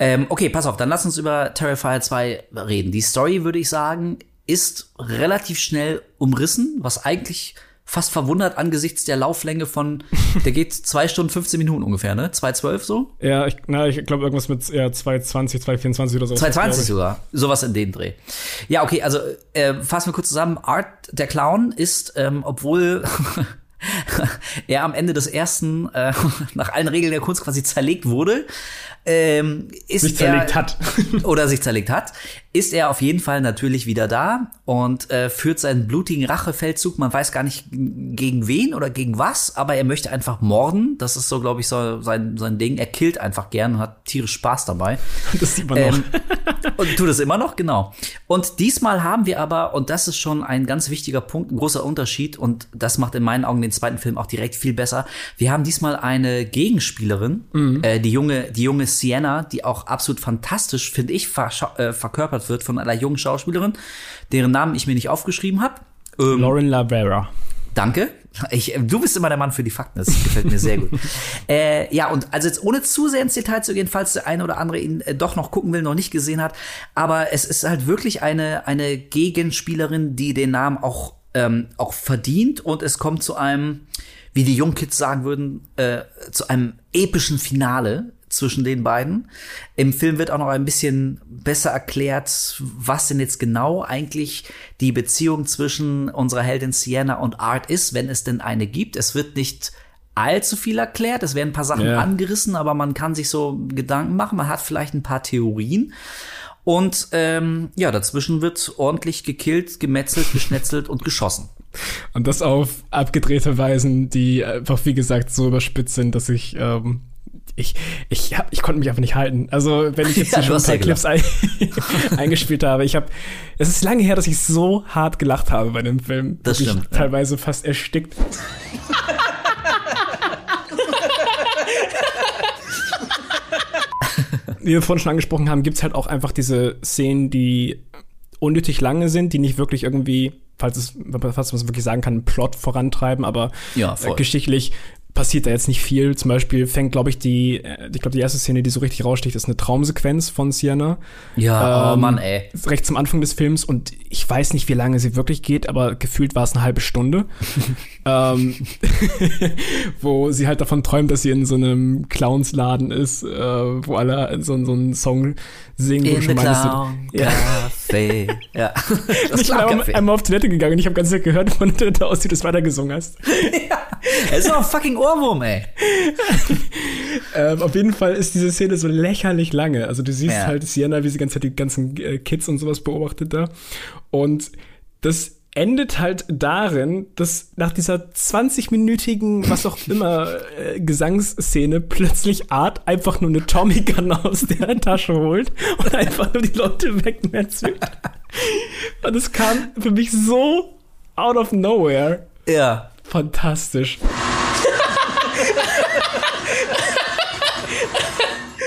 Ähm, okay, pass auf, dann lass uns über Terrifier 2 reden. Die Story, würde ich sagen, ist relativ schnell umrissen, was eigentlich fast verwundert angesichts der Lauflänge von, [LAUGHS] der geht zwei Stunden 15 Minuten ungefähr, ne? 2,12 so? Ja, ich, na, ich glaube irgendwas mit ja, 220, 224 oder so. 220 glaub ich. sogar. Sowas in dem Dreh. Ja, okay, also äh, fassen wir kurz zusammen. Art der Clown ist, ähm, obwohl [LAUGHS] er am Ende des ersten äh, [LAUGHS] nach allen Regeln der Kunst quasi zerlegt wurde, ähm, ist Sich zerlegt er, hat. [LAUGHS] oder sich zerlegt hat, ist er auf jeden Fall natürlich wieder da und äh, führt seinen blutigen Rachefeldzug. Man weiß gar nicht gegen wen oder gegen was, aber er möchte einfach morden. Das ist so, glaube ich, so sein, sein Ding. Er killt einfach gern und hat tierisch Spaß dabei. [LAUGHS] Das sieht man noch. Ähm, [LAUGHS] und tut es immer noch, genau. Und diesmal haben wir aber, und das ist schon ein ganz wichtiger Punkt, ein großer Unterschied, und das macht in meinen Augen den zweiten Film auch direkt viel besser. Wir haben diesmal eine Gegenspielerin, äh, die junge, die junge Sienna, die auch absolut fantastisch, finde ich, verscha- äh, verkörpert wird von einer jungen Schauspielerin, deren Namen ich mir nicht aufgeschrieben habe. Ähm, Lauren Lavera. Danke. Ich, äh, du bist immer der Mann für die Fakten. Das gefällt mir sehr gut. [LAUGHS] äh, ja, und also jetzt ohne zu sehr ins Detail zu gehen, falls der eine oder andere ihn äh, doch noch gucken will, noch nicht gesehen hat. Aber es ist halt wirklich eine, eine Gegenspielerin, die den Namen auch, ähm, auch verdient. Und es kommt zu einem, wie die Jungkids sagen würden, äh, zu einem epischen Finale zwischen den beiden. Im Film wird auch noch ein bisschen besser erklärt, was denn jetzt genau eigentlich die Beziehung zwischen unserer Heldin Sienna und Art ist, wenn es denn eine gibt. Es wird nicht allzu viel erklärt, es werden ein paar Sachen Ja. angerissen, aber man kann sich so Gedanken machen, man hat vielleicht ein paar Theorien. Und ähm, ja, dazwischen wird ordentlich gekillt, gemetzelt, geschnetzelt und geschossen. Und das auf abgedrehte Weisen, die einfach, wie gesagt, so überspitzt sind, dass ich, ähm, ich, ich, hab, ich konnte mich einfach nicht halten. Also, wenn ich jetzt [LAUGHS] Ja, schon ein paar ja Clips ein, [LAUGHS] eingespielt habe, ich habe, es ist lange her, dass ich so hart gelacht habe bei dem Film. Das stimmt, ja. Teilweise fast erstickt. [LAUGHS] Wie wir vorhin schon angesprochen haben, gibt's halt auch einfach diese Szenen, die unnötig lange sind, die nicht wirklich irgendwie, falls es, falls man es wirklich sagen kann, einen Plot vorantreiben, aber Ja, äh, geschichtlich passiert da jetzt nicht viel. Zum Beispiel fängt, glaube ich, die, äh, ich glaube, die erste Szene, die so richtig raussticht, ist eine Traumsequenz von Sienna. Ja, oh Ähm, Mann, ey. Recht zum Anfang des Films und ich weiß nicht, wie lange sie wirklich geht, aber gefühlt war es eine halbe Stunde. [LAUGHS] ähm, [LAUGHS] wo sie halt davon träumt, dass sie in so einem Clownsladen ist, äh, wo alle so, so einen Song singen. In the schon meintest, Clown Ja. Café. Ja. [LAUGHS] Das Ich bin einmal, auf Toilette gegangen und ich habe ganz Zeit gehört, von der Toilette aus, wie du es weitergesungen hast. [LAUGHS] Es ist doch ein fucking Ohrwurm, ey. [LAUGHS] Ähm, auf jeden Fall ist diese Szene so lächerlich lange. Also du siehst Ja. halt Sienna, wie sie die ganze Zeit die ganzen äh, Kids und sowas beobachtet da. Und das endet halt darin, dass nach dieser 20-minütigen, was auch [LAUGHS] immer, äh, Gesangsszene plötzlich Art einfach nur eine Tommy Gun aus der Tasche holt und einfach nur die Leute wegmetzelt. und es kam für mich so out of nowhere. Ja. Fantastisch.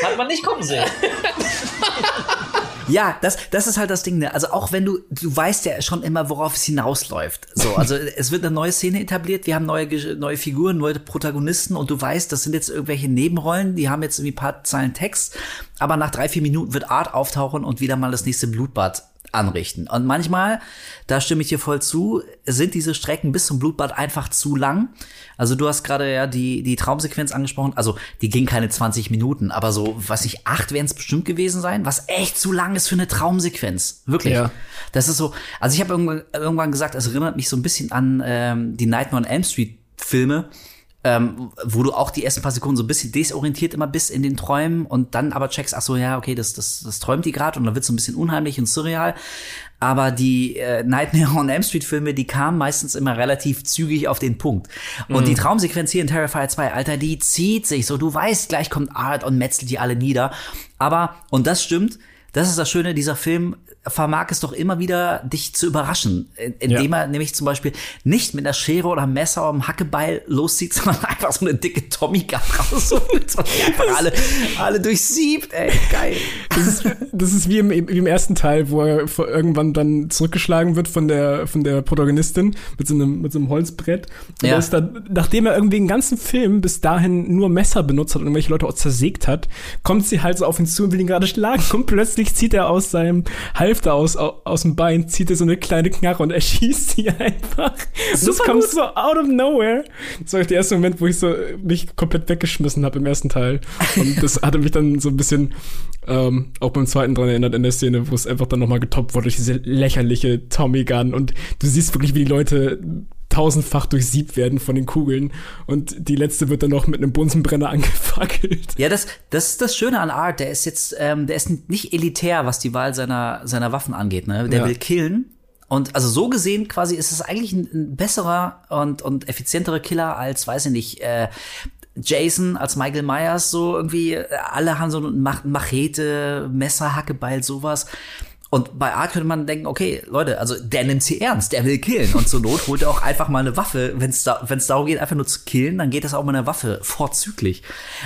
Hat man nicht kommen sehen. [LAUGHS] Ja, das, das ist halt das Ding, ne? Also auch wenn du, du weißt ja schon immer, worauf es hinausläuft. So, [LAUGHS] also es wird eine neue Szene etabliert, wir haben neue, neue Figuren, neue Protagonisten und du weißt, das sind jetzt irgendwelche Nebenrollen, die haben jetzt irgendwie ein paar Zeilen Text, aber nach drei, vier Minuten wird Art auftauchen und wieder mal das nächste Blutbad anrichten. Und manchmal, da stimme ich dir voll zu, sind diese Strecken bis zum Blutbad einfach zu lang. Also du hast gerade ja die, die Traumsequenz angesprochen. Also die ging keine 20 Minuten, aber so, was ich, acht werden es bestimmt gewesen sein, was echt zu lang ist für eine Traumsequenz. Wirklich. Ja. Das ist so, also ich habe irgendwann, irgendwann gesagt, es erinnert mich so ein bisschen an ähm, die Nightmare on Elm Street Filme, ähm, wo du auch die ersten paar Sekunden so ein bisschen desorientiert immer bist in den Träumen und dann aber checkst, ach so, ja, okay, das, das, das träumt die gerade und dann wird so ein bisschen unheimlich und surreal. Aber die äh, Nightmare [LAUGHS] on Elm Street Filme, die kamen meistens immer relativ zügig auf den Punkt. Und mhm. die Traumsequenz hier in Terrifier 2, Alter, die zieht sich so. Du weißt, gleich kommt Art und metzelt die alle nieder. Aber, und das stimmt, das ist das Schöne, dieser Film vermag es doch immer wieder, dich zu überraschen, indem ja. er nämlich zum Beispiel nicht mit einer Schere oder einem Messer oder einem Hackebeil loszieht, [LAUGHS] sondern einfach so eine dicke Tommy Gun [LAUGHS] rausholt und einfach alle, alle durchsiebt, ey, geil. Das ist, das ist wie, im, wie im ersten Teil, wo er irgendwann dann zurückgeschlagen wird von der, von der Protagonistin mit so einem, mit so einem Holzbrett. Und ja. ist dann, nachdem er irgendwie den ganzen Film bis dahin nur Messer benutzt hat und irgendwelche Leute auch zersägt hat, kommt sie halt so auf ihn zu und will ihn gerade schlagen und plötzlich zieht er aus seinem Hals Hälfte aus, aus dem Bein, zieht er so eine kleine Knarre und [LAUGHS] erschießt sie einfach. Super das kommt gut. so out of nowhere. Das war der erste Moment, wo ich so mich komplett weggeschmissen habe im ersten Teil. Und das hatte mich dann so ein bisschen ähm, auch beim zweiten dran erinnert in der Szene, wo es einfach dann nochmal getoppt wurde durch diese lächerliche Tommy Gun. Und du siehst wirklich, wie die Leute tausendfach durchsiebt werden von den Kugeln und die letzte wird dann noch mit einem Bunsenbrenner [LAUGHS] angefackelt. Ja, das, das ist das Schöne an Art. Der ist jetzt, ähm, der ist nicht elitär, was die Wahl seiner, seiner Waffen angeht. Ne? Der ja. will killen. Und also so gesehen quasi ist es eigentlich ein, ein besserer und, und effizienterer Killer als, weiß ich nicht, äh, Jason als Michael Myers so irgendwie, alle haben so eine Machete, Messer, Hackebeil, sowas. Und bei Art könnte man denken, okay, Leute, also der nimmt sie ernst, der will killen. Und zur Not holt er auch einfach mal eine Waffe. Wenn es da, wenn's darum geht, einfach nur zu killen, dann geht das auch mit einer Waffe vorzüglich.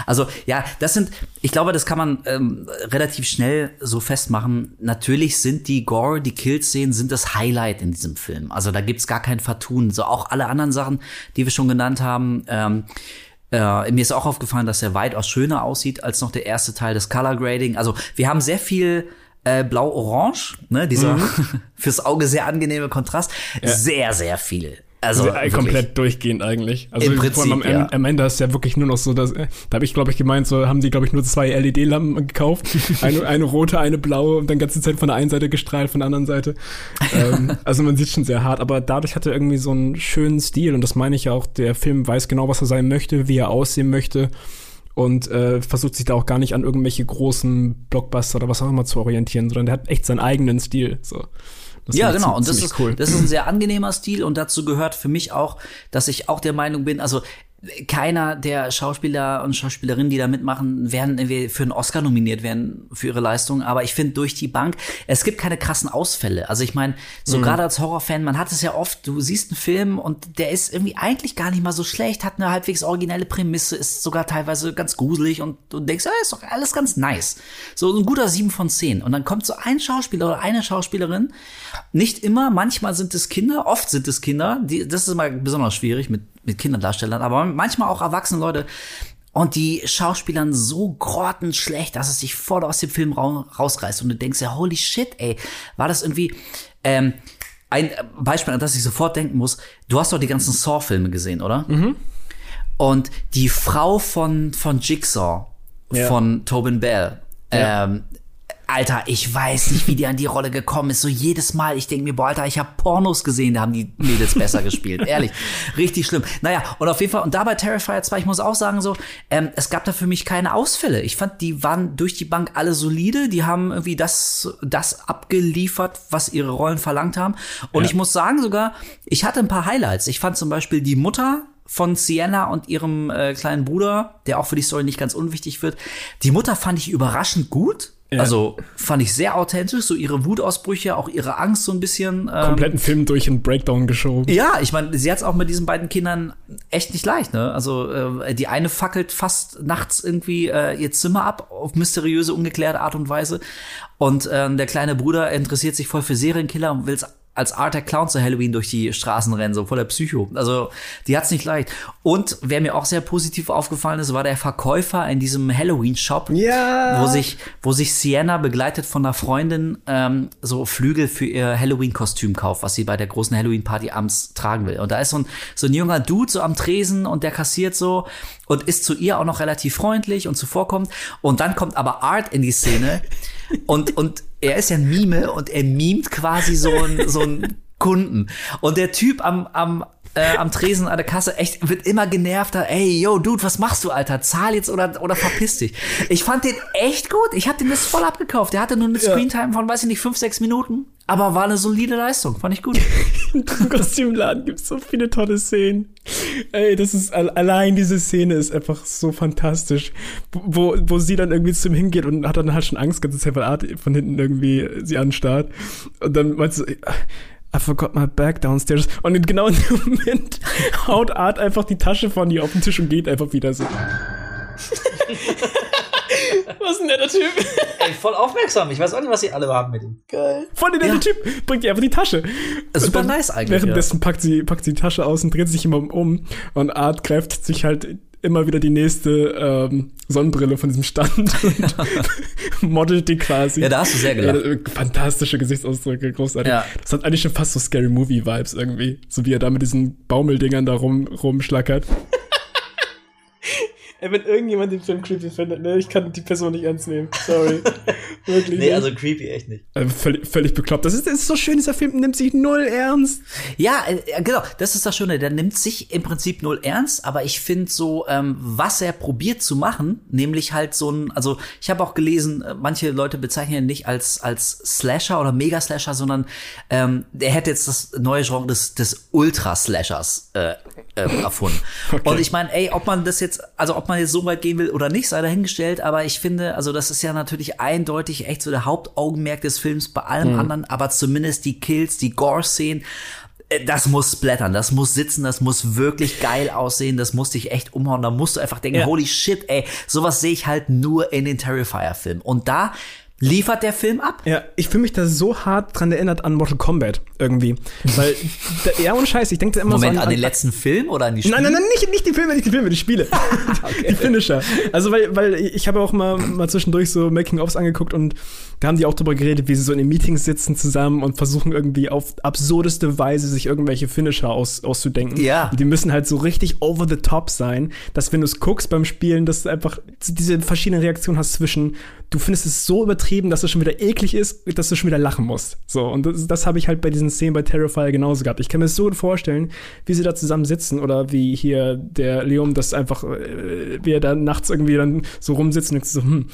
Also ja, das sind, ich glaube, das kann man ähm, relativ schnell so festmachen. Natürlich sind die Gore, die Kill-Szenen sind das Highlight in diesem Film. Also da gibt's gar kein Vertun. So auch alle anderen Sachen, die wir schon genannt haben. Ähm, äh, mir ist auch aufgefallen, dass er weitaus schöner aussieht als noch der erste Teil des Color Grading. Also wir haben sehr viel äh, blau-orange, ne, dieser mhm. [LAUGHS] fürs Auge sehr angenehme Kontrast, ja. sehr, sehr viel. Also sehr, komplett durchgehend eigentlich. Also Im Prinzip, am, ja. am Ende ist ja wirklich nur noch so, dass, da habe ich glaube ich gemeint, so haben die glaube ich nur zwei LED-Lampen gekauft, [LAUGHS] eine, eine rote, eine blaue und dann ganze Zeit von der einen Seite gestrahlt, von der anderen Seite. ähm, [LAUGHS] also man sieht schon sehr hart, aber dadurch hat er irgendwie so einen schönen Stil und das meine ich ja auch. Der Film weiß genau, was er sein möchte, wie er aussehen möchte und äh, versucht sich da auch gar nicht an irgendwelche großen Blockbuster oder was auch immer zu orientieren, sondern der hat echt seinen eigenen Stil. So. Das ja, genau. Und das ist, cool. das ist ein sehr angenehmer Stil und dazu gehört für mich auch, dass ich auch der Meinung bin, also keiner der Schauspieler und Schauspielerinnen, die da mitmachen, werden irgendwie für einen Oscar nominiert werden für ihre Leistung. Aber ich finde durch die Bank, es gibt keine krassen Ausfälle. Also ich meine, so mhm. gerade als Horrorfan, man hat es ja oft, du siehst einen Film und der ist irgendwie eigentlich gar nicht mal so schlecht, hat eine halbwegs originelle Prämisse, ist sogar teilweise ganz gruselig und du denkst, ja, ist doch alles ganz nice. So ein guter sieben von zehn. Und dann kommt so ein Schauspieler oder eine Schauspielerin, nicht immer, manchmal sind es Kinder, oft sind es Kinder, die, das ist immer besonders schwierig mit mit Kinderdarstellern, aber manchmal auch erwachsene Leute. Und die Schauspielern so grottenschlecht, dass es sich voll aus dem Film rausreißt. Und du denkst ja, holy shit, ey, war das irgendwie, ähm, ein Beispiel, an das ich sofort denken muss. Du hast doch die ganzen Saw-Filme gesehen, oder? Mhm. Und die Frau von, von Jigsaw, ja. von Tobin Bell, ja. ähm, Alter, ich weiß nicht, wie die an die Rolle gekommen ist. So jedes Mal, ich denke mir, boah, Alter, ich habe Pornos gesehen, da haben die Mädels besser gespielt. [LAUGHS] Ehrlich, richtig schlimm. Naja, und auf jeden Fall, und dabei Terrifier 2, ich muss auch sagen, so, ähm, es gab da für mich keine Ausfälle. Ich fand, die waren durch die Bank alle solide, die haben irgendwie das, das abgeliefert, was ihre Rollen verlangt haben. Und ja. ich muss sagen sogar, ich hatte ein paar Highlights. Ich fand zum Beispiel die Mutter von Sienna und ihrem äh, kleinen Bruder, der auch für die Story nicht ganz unwichtig wird. Die Mutter fand ich überraschend gut. Ja. Also fand ich sehr authentisch, so ihre Wutausbrüche, auch ihre Angst so ein bisschen. Ähm, Kompletten Film durch einen Breakdown geschoben. Ja, ich meine, sie hat es auch mit diesen beiden Kindern echt nicht leicht, ne? Also äh, die eine fackelt fast nachts irgendwie äh, ihr Zimmer ab auf mysteriöse, ungeklärte Art und Weise. Und äh, der kleine Bruder interessiert sich voll für Serienkiller und will es als Art der Clown zu Halloween durch die Straßen rennen, so voller Psycho. Also die hat's nicht leicht. Und wer mir auch sehr positiv aufgefallen ist, war der Verkäufer in diesem Halloween-Shop, ja. wo sich, wo sich Sienna begleitet von einer Freundin ähm, so Flügel für ihr Halloween-Kostüm kauft, was sie bei der großen Halloween-Party abends tragen will. Und da ist so ein, so ein junger Dude so am Tresen und der kassiert so und ist zu ihr auch noch relativ freundlich und zuvorkommt. Und dann kommt aber Art in die Szene [LAUGHS] und, und er ist ja ein Mime und er mimt quasi so ein, so ein Kunden. Und der Typ am, am, äh, am Tresen an der Kasse echt wird immer genervter. Ey, yo, Dude, was machst du, Alter? Zahl jetzt oder, oder verpiss dich. Ich fand den echt gut. Ich hab den das voll abgekauft. Der hatte nur eine Screentime von, weiß ich nicht, fünf, sechs Minuten. Aber war eine solide Leistung. Fand ich gut. [LAUGHS] Diesem Kostümladen gibt es so viele tolle Szenen. Ey, das ist allein diese Szene ist einfach so fantastisch. Wo, wo sie dann irgendwie zu ihm hingeht und hat dann halt schon Angst, weil Art von hinten irgendwie sie anstarrt. Und dann meinst du, I forgot my bag downstairs. Und in genau in dem Moment haut Art einfach die Tasche von ihr auf den Tisch und geht einfach wieder so. [LAUGHS] was ist denn der Typ? Ey, voll aufmerksam. Ich weiß auch nicht, was sie alle haben mit ihm. Geil. Voll der ja. Typ bringt ihr einfach die Tasche. Super dann, nice eigentlich. Währenddessen ja. packt, sie, packt sie die Tasche aus und dreht sich immer um. Und Art greift sich halt immer wieder die nächste ähm, Sonnenbrille von diesem Stand [LAUGHS] und modelt die quasi. Ja, da hast du sehr gelacht. Ja, fantastische Gesichtsausdrücke, großartig. Ja. Das hat eigentlich schon fast so Scary Movie Vibes irgendwie. So wie er da mit diesen Baumeldingern da rum, rumschlackert. [LAUGHS] Ey, wenn irgendjemand den Film creepy findet, ne, ich kann die Person nicht ernst nehmen. Sorry. [LAUGHS] Wirklich. Nee, also creepy echt nicht. Also völlig, völlig bekloppt. Das ist, das ist so schön, dieser Film nimmt sich null ernst. Ja, äh, genau, das ist das Schöne. Der nimmt sich im Prinzip null ernst, aber ich finde so, ähm, was er probiert zu machen, nämlich halt so ein, also ich habe auch gelesen, äh, manche Leute bezeichnen ihn nicht als, als Slasher oder Mega-Slasher, sondern ähm, er hätte jetzt das neue Genre des, des Ultra-Slashers äh, äh, erfunden. [LAUGHS] Okay. Und ich meine, ey, ob man das jetzt, also ob man jetzt so weit gehen will oder nicht, sei dahingestellt, aber ich finde, also das ist ja natürlich eindeutig echt so der Hauptaugenmerk des Films bei allem mhm. anderen, aber zumindest die Kills, die Gore-Szenen, äh, das muss splattern, das muss sitzen, das muss wirklich geil aussehen, das muss dich echt umhauen, da musst du einfach denken, ja. holy shit, ey, sowas sehe ich halt nur in den Terrifier-Filmen. Und da liefert der Film ab. Ja, ich fühle mich da so hart dran erinnert an Mortal Kombat irgendwie. Weil, da, ja, ohne Scheiß, ich denke immer Moment, so an, an den letzten Film oder an die Spiele? Nein, nein, nein, nicht, nicht die Filme, nicht die Filme, die Spiele. [LAUGHS] okay. Die Finisher. Also, weil, weil ich habe auch mal, mal zwischendurch so Making-ofs angeguckt und da haben die auch drüber geredet, wie sie so in den Meetings sitzen zusammen und versuchen irgendwie auf absurdeste Weise sich irgendwelche Finisher aus, auszudenken. Ja. Und die müssen halt so richtig over the top sein, dass wenn du es guckst beim Spielen, dass du einfach diese verschiedenen Reaktionen hast zwischen, du findest es so übertrieben, dass es schon wieder eklig ist, dass du schon wieder lachen musst. So, und das, das habe ich halt bei diesen Szenen bei Terrifier genauso gehabt. Ich kann mir so gut vorstellen, wie sie da zusammen sitzen oder wie hier der Leum das einfach, äh, wie er da nachts irgendwie dann so rumsitzt und so, hm,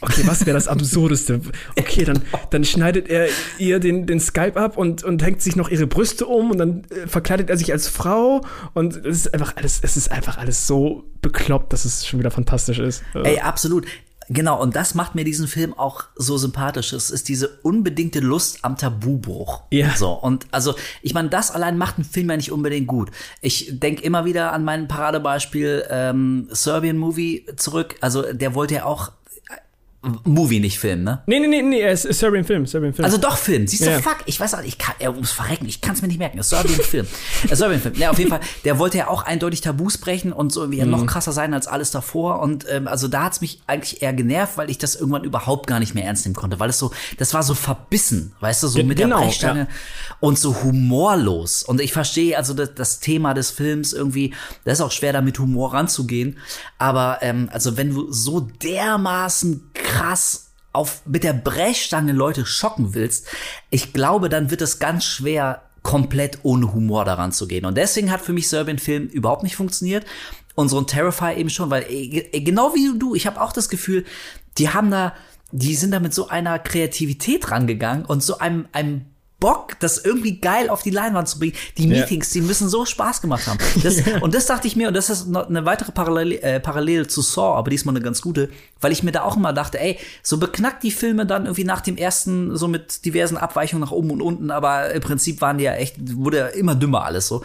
okay, was wäre das Absurdeste? Okay, dann, dann schneidet er ihr den, den Skype ab und, und hängt sich noch ihre Brüste um und dann äh, verkleidet er sich als Frau und es ist einfach alles, es ist einfach alles so bekloppt, dass es schon wieder fantastisch ist. Ey, absolut. Genau, und das macht mir diesen Film auch so sympathisch. Es ist diese unbedingte Lust am Tabubruch. Ja. So, und also, ich meine, das allein macht einen Film ja nicht unbedingt gut. Ich denke immer wieder an mein Paradebeispiel ähm, Serbian Movie zurück. Also, der wollte ja auch Movie, nicht Film, ne? Nee, nee, nee, nee, es ist Serbian Film, Serbian Film. Also doch Film. Siehst du, ja. fuck, ich weiß auch, ich kann, er muss verrecken, ich kann es mir nicht merken. Serbian Film. [LAUGHS] Äh, Serbian Film. Ja, auf jeden Fall, der wollte ja auch eindeutig Tabus brechen und so irgendwie mhm. noch krasser sein als alles davor. Und ähm, also da hat's mich eigentlich eher genervt, weil ich das irgendwann überhaupt gar nicht mehr ernst nehmen konnte, weil es so, das war so verbissen, weißt du, so mit genau, der Brechstange ja. und so humorlos. Und ich verstehe also das, das Thema des Films irgendwie, das ist auch schwer, da mit Humor ranzugehen. Aber ähm, also wenn du so dermaßen krass auf, mit der Brechstange Leute schocken willst, ich glaube, dann wird es ganz schwer, komplett ohne Humor daran zu gehen. Und deswegen hat für mich Serbian Film überhaupt nicht funktioniert. Und so ein Terrify eben schon, weil genau wie du, ich habe auch das Gefühl, die haben da, die sind da mit so einer Kreativität rangegangen und so einem, einem Bock, das irgendwie geil auf die Leinwand zu bringen. Die Meetings, ja. die müssen so Spaß gemacht haben. Das, [LAUGHS] und das dachte ich mir, und das ist eine weitere Parallele, äh, Parallele zu Saw, aber diesmal eine ganz gute, weil ich mir da auch immer dachte, ey, so beknackt die Filme dann irgendwie nach dem ersten, so mit diversen Abweichungen nach oben und unten, aber im Prinzip waren die ja echt, wurde ja immer dümmer alles so.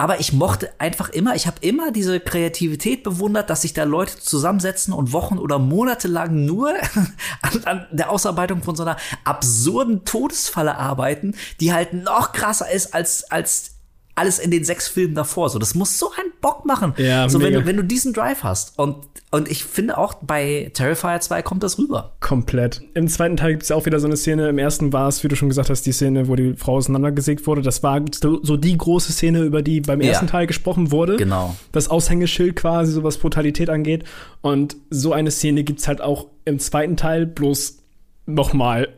Aber ich mochte einfach immer, ich habe immer diese Kreativität bewundert, dass sich da Leute zusammensetzen und Wochen oder Monate lang nur [LAUGHS] an, an der Ausarbeitung von so einer absurden Todesfalle arbeiten, die halt noch krasser ist als, als alles in den sechs Filmen davor. So, das muss so einen Bock machen. Ja, so, wenn du, wenn du diesen Drive hast. Und, und ich finde auch bei Terrifier 2 kommt das rüber. Komplett. Im zweiten Teil gibt es auch wieder so eine Szene. Im ersten war es, wie du schon gesagt hast, die Szene, wo die Frau auseinandergesägt wurde. Das war so die große Szene, über die beim ersten ja. Teil gesprochen wurde. Genau. Das Aushängeschild quasi, so was Brutalität angeht. Und so eine Szene gibt es halt auch im zweiten Teil, bloß nochmal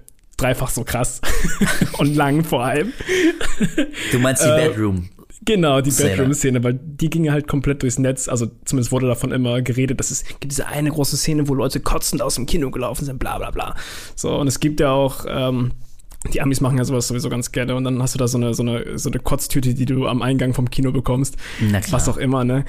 dreifach so krass [LAUGHS] und lang vor allem. Du meinst die äh, Bedroom? Genau, die Bedroom-Szene, weil die ging halt komplett durchs Netz. Also zumindest wurde davon immer geredet, dass es gibt diese eine große Szene, wo Leute kotzend aus dem Kino gelaufen sind, bla bla bla. So, und es gibt ja auch, ähm, die Amis machen ja sowas sowieso ganz gerne und dann hast du da so eine, so eine, so eine Kotztüte, die du am Eingang vom Kino bekommst. Was auch immer, ne?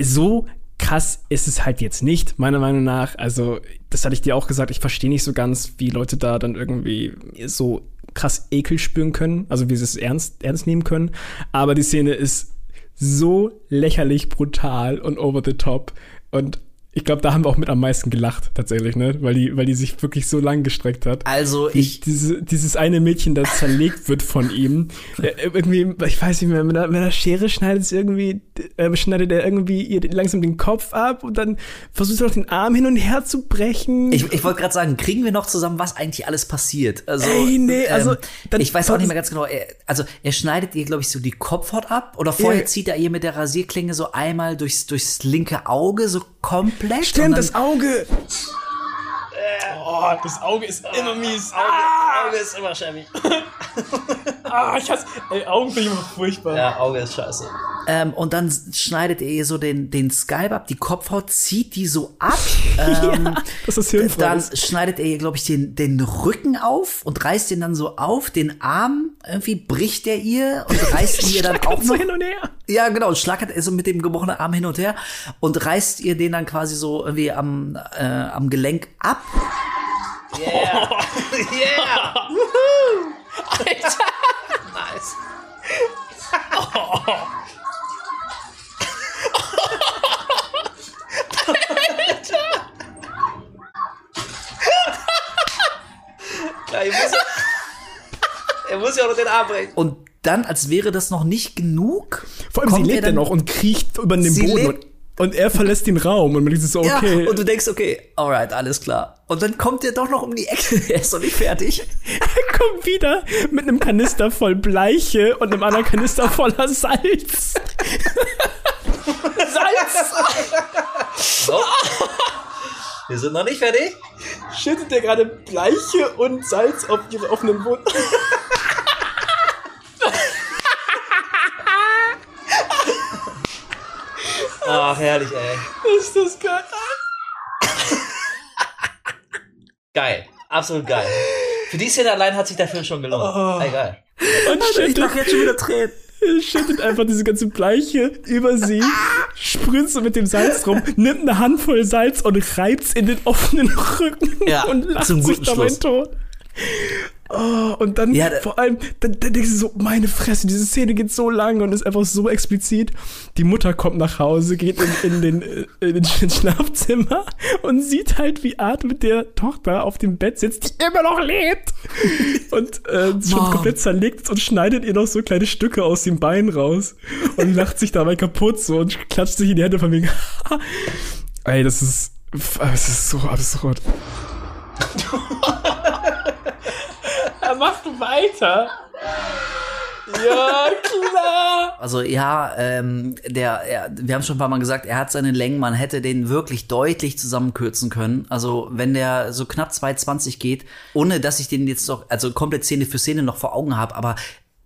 So krass ist es halt jetzt nicht, meiner Meinung nach. Also, das hatte ich dir auch gesagt, ich verstehe nicht so ganz, wie Leute da dann irgendwie so krass Ekel spüren können, also wie sie es ernst, ernst nehmen können. Aber die Szene ist so lächerlich brutal und over the top. Und ich glaube, da haben wir auch mit am meisten gelacht, tatsächlich, ne? Weil die, weil die sich wirklich so lang gestreckt hat. Also ich. Diese, dieses eine Mädchen, das zerlegt wird von ihm. [LAUGHS] Äh, irgendwie, ich weiß nicht mehr, mit einer, mit einer Schere schneidet es irgendwie, äh, schneidet er irgendwie ihr langsam den Kopf ab und dann versucht er noch den Arm hin und her zu brechen. Ich, ich wollte gerade sagen, kriegen wir noch zusammen, was eigentlich alles passiert? Also, Ey, nee, also. Ähm, ich weiß auch nicht mehr ganz genau. Er, also, er schneidet ihr, glaube ich, so die Kopfhaut ab oder vorher ja. zieht er ihr mit der Rasierklinge so einmal durchs, durchs linke Auge so komplett komplett. Stimmt, das Auge. Oh, das Auge ist immer mies. Auge, ah! Auge ist immer schäbig. [LAUGHS] ah, ich hasse. Ey, Augen finde ich immer furchtbar. Ja, Auge ist scheiße. Ähm, und dann schneidet ihr so den, den Skype ab, die Kopfhaut, zieht die so ab. [LAUGHS] Ähm, ja, das ist hilfreich. Dann schneidet ihr, glaube ich, den, den Rücken auf und reißt den dann so auf, den Arm irgendwie bricht er ihr und reißt [LAUGHS] ihr dann auch so hin und her. Ja, genau, und schlackert er so mit dem gebrochenen Arm hin und her und reißt ihr den dann quasi so irgendwie am, äh, am Gelenk ab. Yeah. [LAUGHS] yeah. Woohoo. Alter. nice. Oh. Ja, er, muss, er muss ja auch noch den Arm brechen. Und dann, als wäre das noch nicht genug. Vor allem, sie lebt ja noch und kriecht über den Boden. Und, und, er verlässt den Raum und man denkt so, okay. Ja, und du denkst, okay, alright, alles klar. Und dann kommt er doch noch um die Ecke. [LAUGHS] er ist noch nicht fertig. [LAUGHS] er kommt wieder mit einem Kanister voll Bleiche und einem anderen Kanister voller Salz. [LAUGHS] Salz! So. Wir sind noch nicht fertig. Schüttet er gerade Bleiche und Salz auf ihre offenen Wunden? Ach, herrlich, ey. Ist das geil. geil. Absolut geil. Für die Szene allein hat sich der Film schon gelohnt. Oh. Egal. Und Alter, ich mach jetzt schon wieder Tränen. Er schüttet einfach diese ganze Bleiche über sie, spritzt mit dem Salz rum, nimmt eine Handvoll Salz und reibt's in den offenen Rücken ja, und lacht sich dabei tot. Oh, und dann ja, vor allem, dann, dann denkst du so, meine Fresse, diese Szene geht so lang und ist einfach so explizit. Die Mutter kommt nach Hause, geht in, in, den, äh, in den [LAUGHS] Schlafzimmer und sieht halt, wie Art mit der Tochter auf dem Bett sitzt, die immer noch lebt. Und äh, schon komplett zerlegt und schneidet ihr noch so kleine Stücke aus dem Bein raus und lacht sich dabei kaputt so und klatscht sich in die Hände von wegen. [LAUGHS] Ey, das ist, das ist so absurd. [LAUGHS] er macht weiter. Ja, klar. Also ja, ähm, der, er, wir haben schon ein paar Mal gesagt, er hat seine Längen, man hätte den wirklich deutlich zusammenkürzen können. Also wenn der so knapp 2,20 geht, ohne dass ich den jetzt doch, also komplett Szene für Szene noch vor Augen habe, aber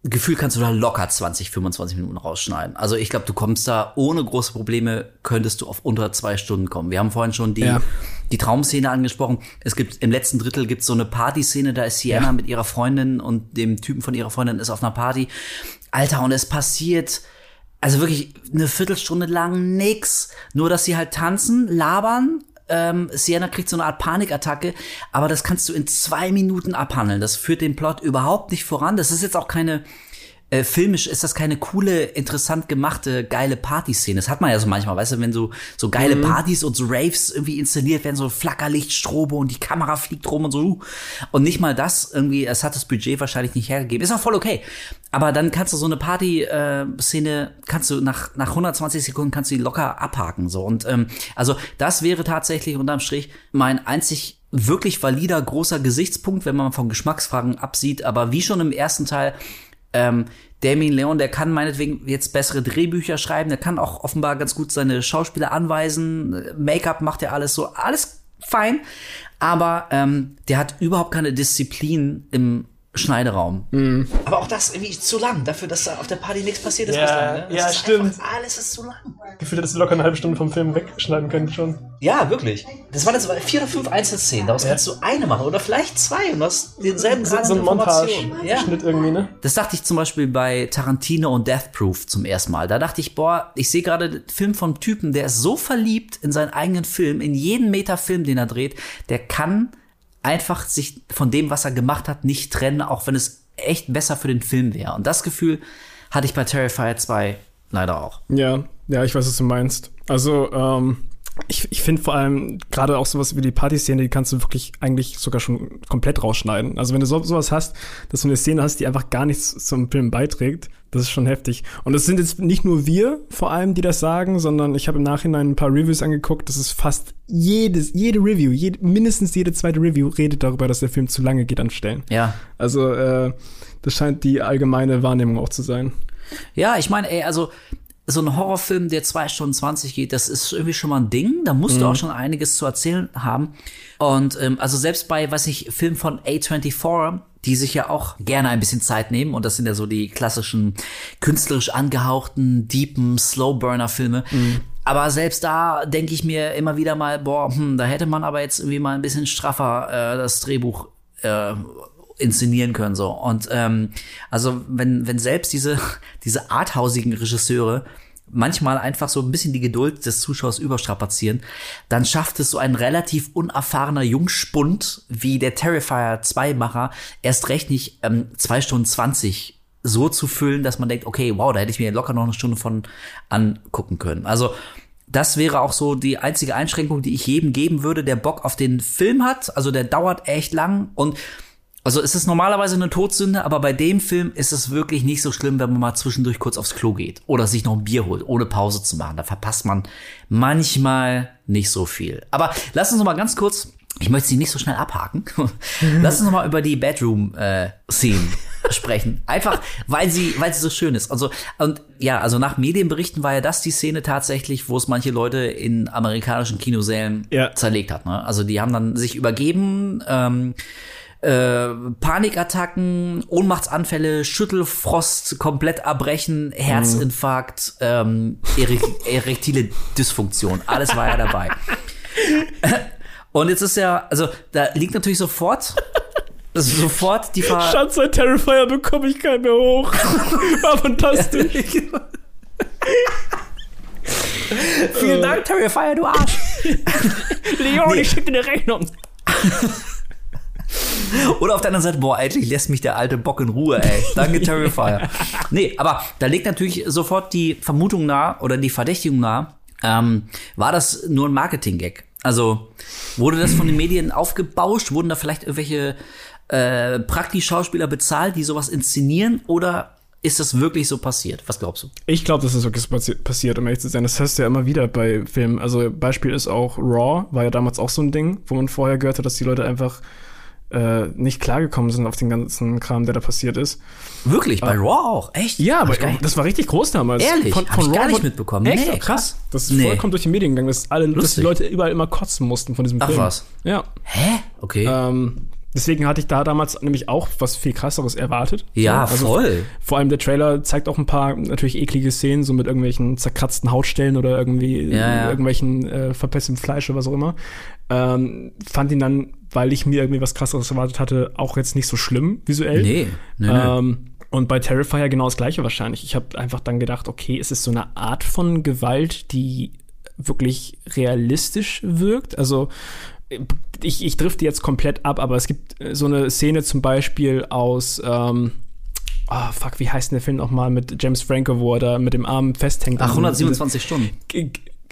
Gefühl kannst du da locker 20, 25 Minuten rausschneiden. Also ich glaube, du kommst da ohne große Probleme, könntest du auf unter zwei Stunden kommen. Wir haben vorhin schon die, ja. Die Traumszene angesprochen. Es gibt im letzten Drittel gibt so eine Partyszene, da ist Sienna ja. mit ihrer Freundin und dem Typen von ihrer Freundin ist auf einer Party. Alter, und es passiert also wirklich eine Viertelstunde lang nix. Nur, dass sie halt tanzen, labern ähm, Sienna kriegt so eine Art Panikattacke, aber das kannst du in zwei Minuten abhandeln. Das führt den Plot überhaupt nicht voran. Das ist jetzt auch keine äh, filmisch ist das keine coole, interessant gemachte, geile Partyszene. Das hat man ja so manchmal, weißt du, wenn so, so geile mhm. Partys und so Raves irgendwie inszeniert werden, so Flackerlicht, Strobe und die Kamera fliegt rum und so. Und nicht mal das irgendwie, es hat das Budget wahrscheinlich nicht hergegeben. Ist auch voll okay. Aber dann kannst du so eine Party-Szene, äh, kannst du nach, nach 120 Sekunden kannst du die locker abhaken, so. Und, ähm, also, das wäre tatsächlich unterm Strich mein einzig wirklich valider großer Gesichtspunkt, wenn man von Geschmacksfragen absieht. Aber wie schon im ersten Teil, ähm, Damien Leon, der kann meinetwegen jetzt bessere Drehbücher schreiben, der kann auch offenbar ganz gut seine Schauspieler anweisen, Make-up macht er alles so, alles fein, aber ähm, der hat überhaupt keine Disziplin im Schneideraum. Mhm. Aber auch das irgendwie zu lang, dafür, dass da auf der Party nichts passiert ist. Ja, bislang, ne? Ja, ist stimmt. Einfach, alles ist zu lang. Gefühlt hättest du locker eine halbe Stunde vom Film wegschneiden können schon. Ja, wirklich. Das waren jetzt vier oder fünf Einzelszenen. Daraus kannst du eine machen oder vielleicht zwei und du hast denselben So, Grad so ein Information. Ja. Montage-Schnitt irgendwie, ne? Das dachte ich zum Beispiel bei Tarantino und Death Proof zum ersten Mal. Da dachte ich, boah, ich sehe gerade den Film vom Typen, der ist so verliebt in seinen eigenen Film, in jeden Meter Film, den er dreht, der kann einfach sich von dem, was er gemacht hat, nicht trennen, auch wenn es echt besser für den Film wäre. Und das Gefühl hatte ich bei Terrifier 2 leider auch. Ja, ja, ich weiß, was du meinst. Also, ähm, ich, ich finde vor allem gerade auch sowas wie die Partyszene, die kannst du wirklich eigentlich sogar schon komplett rausschneiden. Also wenn du so, sowas hast, dass du eine Szene hast, die einfach gar nichts zum Film beiträgt, das ist schon heftig. Und es sind jetzt nicht nur wir vor allem, die das sagen, sondern ich habe im Nachhinein ein paar Reviews angeguckt. Das ist fast jedes, jede Review, jede, mindestens jede zweite Review redet darüber, dass der Film zu lange geht an Stellen. Ja. Also äh, das scheint die allgemeine Wahrnehmung auch zu sein. Ja, ich meine, ey, also so ein Horrorfilm, der zwei Stunden 20 geht, das ist irgendwie schon mal ein Ding. Da musst du auch schon einiges zu erzählen haben. Und ähm, also selbst bei, was ich, Film von A24, die sich ja auch gerne ein bisschen Zeit nehmen, und das sind ja so die klassischen künstlerisch angehauchten, deepen Slowburner-Filme. Aber selbst da denke ich mir immer wieder mal, boah, hm, da hätte man aber jetzt irgendwie mal ein bisschen straffer äh, das Drehbuch äh, inszenieren können so und ähm, also wenn wenn selbst diese [LAUGHS] diese arthausigen Regisseure manchmal einfach so ein bisschen die Geduld des Zuschauers überstrapazieren, dann schafft es so ein relativ unerfahrener Jungspund wie der Terrifier 2 Macher erst recht nicht ähm, zwei Stunden 20 so zu füllen, dass man denkt, okay, wow, da hätte ich mir locker noch eine Stunde von angucken können. Also das wäre auch so die einzige Einschränkung, die ich jedem geben würde, der Bock auf den Film hat. Also der dauert echt lang und also es ist normalerweise eine Todsünde, aber bei dem Film ist es wirklich nicht so schlimm, wenn man mal zwischendurch kurz aufs Klo geht oder sich noch ein Bier holt, ohne Pause zu machen. Da verpasst man manchmal nicht so viel. Aber lass uns noch mal ganz kurz, ich möchte sie nicht so schnell abhaken, lass uns noch mal über die Bedroom-Szenen [LAUGHS] sprechen. Einfach, weil sie, weil sie so schön ist. Also, und ja, also nach Medienberichten war ja das die Szene tatsächlich, wo es manche Leute in amerikanischen Kinosälen Ja. zerlegt hat. Ne? Also die haben dann sich übergeben, ähm, äh, Panikattacken, Ohnmachtsanfälle, Schüttelfrost, komplett erbrechen, Herzinfarkt, ähm, erek [LAUGHS] erektile Dysfunktion. Alles war ja dabei. [LAUGHS] Und jetzt ist ja, also da liegt natürlich sofort, also [LAUGHS] sofort die Ver Schatz, seit Terrifier bekomme ich keinen mehr hoch. War fantastisch. Vielen Dank, Terrifier, du Arsch. Leon, ich schicke dir eine Rechnung. [LAUGHS] Oder auf der anderen Seite, boah, endlich lässt mich der alte Bock in Ruhe, ey. Danke, Terrifier. [LAUGHS] nee, aber da legt natürlich sofort die Vermutung nahe oder die Verdächtigung nahe, ähm, war das nur ein Marketing-Gag? Also wurde das von den Medien aufgebauscht? Wurden da vielleicht irgendwelche äh, Prakti-Schauspieler bezahlt, die sowas inszenieren? Oder ist das wirklich so passiert? Was glaubst du? Ich glaube, das ist wirklich so passi passiert, um ehrlich zu sein. Das hörst du ja immer wieder bei Filmen. Also Beispiel ist auch Raw, war ja damals auch so ein Ding, wo man vorher gehört hat, dass die Leute einfach äh, nicht klargekommen sind auf den ganzen Kram, der da passiert ist. Wirklich? Bei Raw auch? Echt? Ja, aber das war richtig groß damals. Ehrlich? Hab ich gar nicht mitbekommen. Echt? Nee, krass. Das ist Nee. vollkommen durch die Medien gegangen, dass alle, dass die. Leute überall immer kotzen mussten von diesem Ach Film. was. Ja. Hä? Okay. Ähm, deswegen hatte ich da damals nämlich auch was viel krasseres erwartet. ja, also voll. Vor allem der Trailer zeigt auch ein paar natürlich eklige Szenen, so mit irgendwelchen zerkratzten Hautstellen oder irgendwie Ja, ja. irgendwelchen äh, verpestem Fleisch oder was auch immer. Ähm, fand ihn dann, weil ich mir irgendwie was krasseres erwartet hatte, auch jetzt nicht so schlimm visuell. Nee, nee, nee. Ähm, und bei Terrifier genau das gleiche wahrscheinlich. Ich habe einfach dann gedacht, okay, es ist so eine Art von Gewalt, die wirklich realistisch wirkt. Also ich, ich drifte jetzt komplett ab, aber es gibt äh, so eine Szene zum Beispiel aus, ähm, ah fuck, wie heißt denn der Film nochmal mit James Franco, wo er da mit dem Arm festhängt. Ach, 127 Stunden.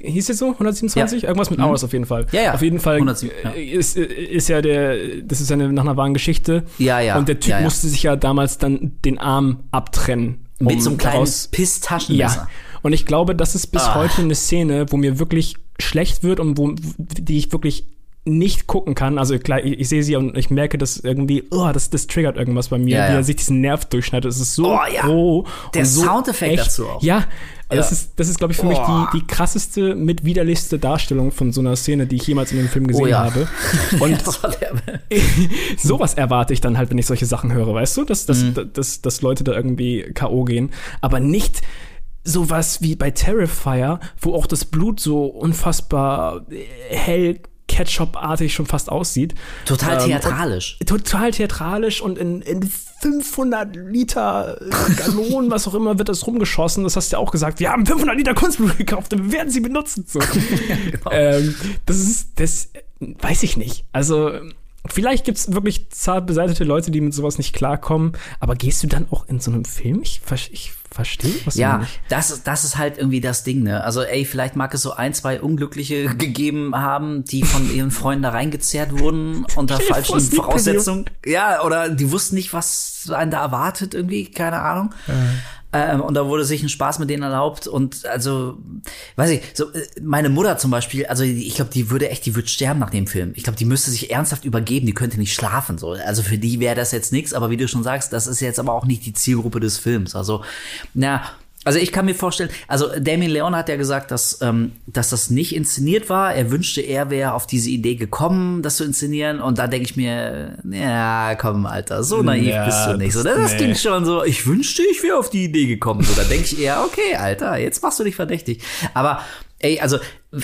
Hieß es so? 127? Irgendwas mit Hours auf jeden Fall. Mhm. Ja, ja. Auf jeden Fall 107, ja. äh, ist, ist ja der, das ist eine nach einer wahren Geschichte. Ja, ja. Und der Typ Ja, ja. musste sich ja damals dann den Arm abtrennen. Mit um so einem kleinen Piss-Taschenmesser. ja. Und ich glaube, das ist bis Ah. heute eine Szene, wo mir wirklich schlecht wird und wo, die ich wirklich nicht gucken kann. Also klar, ich, ich sehe sie und ich merke, dass irgendwie, oh, das, das triggert irgendwas bei mir, Ja, wie ja. er sich diesen Nerv durchschneidet. Es ist so Oh, ja. roh Der so Soundeffekt echt. dazu auch. Ja, Also das ist, das ist glaube ich, für mich die, die krasseste, mit widerlichste Darstellung von so einer Szene, die ich jemals in einem Film gesehen Oh ja. habe. [LAUGHS] Und [LAUGHS] sowas erwarte ich dann halt, wenn ich solche Sachen höre, weißt du? Dass, dass, Mhm. dass, dass Leute da irgendwie K.O. gehen. Aber nicht sowas wie bei Terrifier, wo auch das Blut so unfassbar äh, hell Ketchup-artig schon fast aussieht. Total Ähm, theatralisch. und Total theatralisch und in, in 500 Liter Gallonen, was auch immer, wird das rumgeschossen. Das hast du ja auch gesagt. Wir haben 500 Liter Kunstblut gekauft und wir werden sie benutzen. So. [LAUGHS] genau. ähm, das ist, das weiß ich nicht. Also, vielleicht gibt es wirklich zart beseitete Leute, die mit sowas nicht klarkommen. Aber gehst du dann auch in so einem Film? Ich, ich verstehe was du Ja, nicht. das, das ist halt irgendwie das Ding, ne? Also, ey, vielleicht mag es so ein, zwei Unglückliche [LAUGHS] gegeben haben, die von ihren Freunden da reingezerrt wurden unter [LAUGHS] dir falschen. Voraussetzungen. Ja, oder die wussten nicht, was einen da erwartet, irgendwie, keine Ahnung. Ähm, und da wurde sich ein Spaß mit denen erlaubt und also, weiß ich, so äh, meine Mutter zum Beispiel, also ich glaube, die würde echt, die würde sterben nach dem Film. Ich glaube, die müsste sich ernsthaft übergeben, die könnte nicht schlafen so. Also für die wäre das jetzt nichts, aber wie du schon sagst, das ist jetzt aber auch nicht die Zielgruppe des Films. Also, na, also ich kann mir vorstellen, also Damien Leon hat ja gesagt, dass, ähm, dass das nicht inszeniert war. Er wünschte, er wäre auf diese Idee gekommen, das zu inszenieren. Und da denke ich mir, ja, komm, Alter, so naiv Ja, bist du nicht. So, das- das nee. ging schon so, ich wünschte, ich wäre auf die Idee gekommen. So, da denke ich eher, okay, Alter, jetzt machst du dich verdächtig. Aber, ey, also,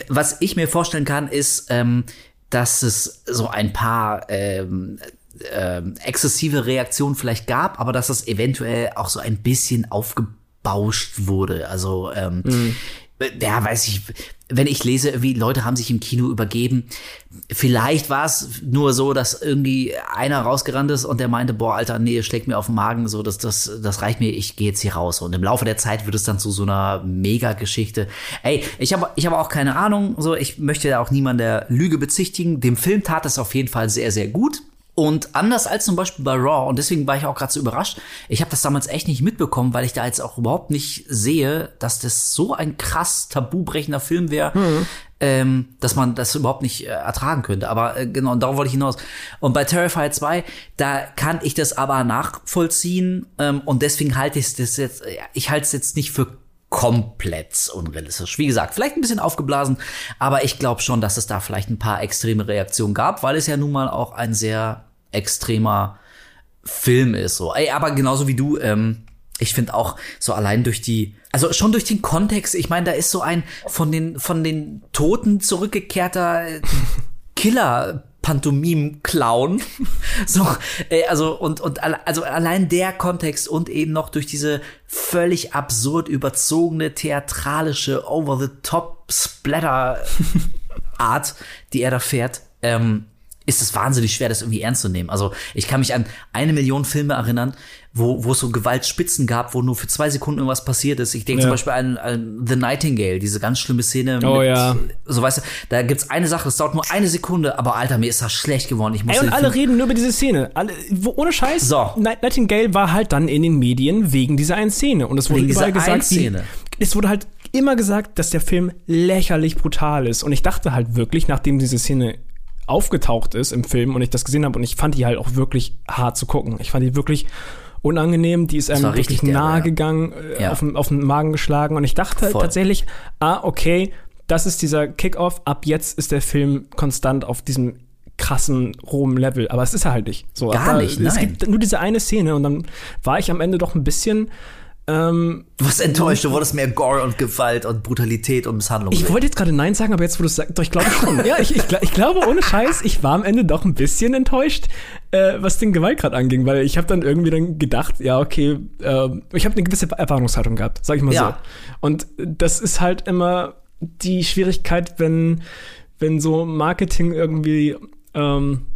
was ich mir vorstellen kann, ist, ähm, dass es so ein paar ähm, ähm, exzessive Reaktionen vielleicht gab, aber dass es eventuell auch so ein bisschen aufgebauscht wurde. Also, ähm, ja, weiß ich, wenn ich lese, wie Leute haben sich im Kino übergeben, vielleicht war es nur so, dass irgendwie einer rausgerannt ist und der meinte, boah, Alter, nee, schlägt mir auf den Magen, so, das, das, das reicht mir, ich gehe jetzt hier raus. Und im Laufe der Zeit wird es dann zu so einer Mega-Geschichte. Ey, ich habe ich hab auch keine Ahnung, so, ich möchte da auch niemand der Lüge bezichtigen. Dem Film tat es auf jeden Fall sehr, sehr gut. Und anders als zum Beispiel bei Raw, und deswegen war ich auch gerade so überrascht, ich habe das damals echt nicht mitbekommen, weil ich da jetzt auch überhaupt nicht sehe, dass das so ein krass tabubrechender Film wäre, ähm, dass man das überhaupt nicht äh, ertragen könnte. Aber äh, genau, und darauf wollte ich hinaus. Und bei Terrifier 2, da kann ich das aber nachvollziehen ähm, und deswegen halte ich das jetzt, ja, ich halte es jetzt nicht für komplett unrealistisch. Wie gesagt, vielleicht ein bisschen aufgeblasen, aber ich glaube schon, dass es da vielleicht ein paar extreme Reaktionen gab, weil es ja nun mal auch ein sehr extremer Film ist. So, ey, aber genauso wie du, ähm, ich finde auch so allein durch die, also schon durch den Kontext. Ich meine, da ist so ein von den von den Toten zurückgekehrter [LAUGHS] Killer. Pantomim-Clown. [LAUGHS] So, äh, also, und, und, also allein der Kontext und eben noch durch diese völlig absurd überzogene, theatralische, over-the-top-Splatter-Art, [LAUGHS] die er da fährt, ähm, ist es wahnsinnig schwer, das irgendwie ernst zu nehmen. Also ich kann mich an eine Million Filme erinnern, wo, wo es so Gewaltspitzen gab, wo nur für zwei Sekunden irgendwas passiert ist. Ich denke Ja. zum Beispiel an, an The Nightingale, diese ganz schlimme Szene. Oh ja. So weißt du, da gibt's eine Sache, das dauert nur eine Sekunde, aber Alter, mir ist das schlecht geworden. Ich muss Ey, und alle reden nur über diese Szene. Alle, wo, ohne Scheiß. So. Night- Nightingale war halt dann in den Medien wegen dieser einen Szene. Und es wurde Wegen überall gesagt, Szene. Wie, es wurde halt immer gesagt, dass der Film lächerlich brutal ist. Und ich dachte halt wirklich, nachdem diese Szene aufgetaucht ist im Film und ich das gesehen habe und ich fand die halt auch wirklich hart zu gucken. Ich fand die wirklich unangenehm, die ist einem richtig wirklich nahe ja. gegangen, äh, Ja. auf, den, auf den Magen geschlagen und ich dachte Voll. tatsächlich, ah, okay, das ist dieser Kickoff, ab jetzt ist der Film konstant auf diesem krassen, rohen Level, aber es ist er halt nicht. So, Gar aber nicht, Es nein. gibt nur diese eine Szene und dann war ich am Ende doch ein bisschen ähm, Du warst enttäuscht, du wurdest mehr Gore und Gewalt und Brutalität und Misshandlung. Ich wollte jetzt gerade Nein sagen, aber jetzt, wo du es sagst, doch, ich glaube schon. [LAUGHS] ja, ich, ich, ich glaube, ohne Scheiß, ich war am Ende doch ein bisschen enttäuscht, äh, was den Gewaltgrad anging, weil ich habe dann irgendwie dann gedacht, ja, okay, äh, ich habe eine gewisse Erwartungshaltung gehabt, sag ich mal Ja. so. Und das ist halt immer die Schwierigkeit, wenn, wenn so Marketing irgendwie ähm,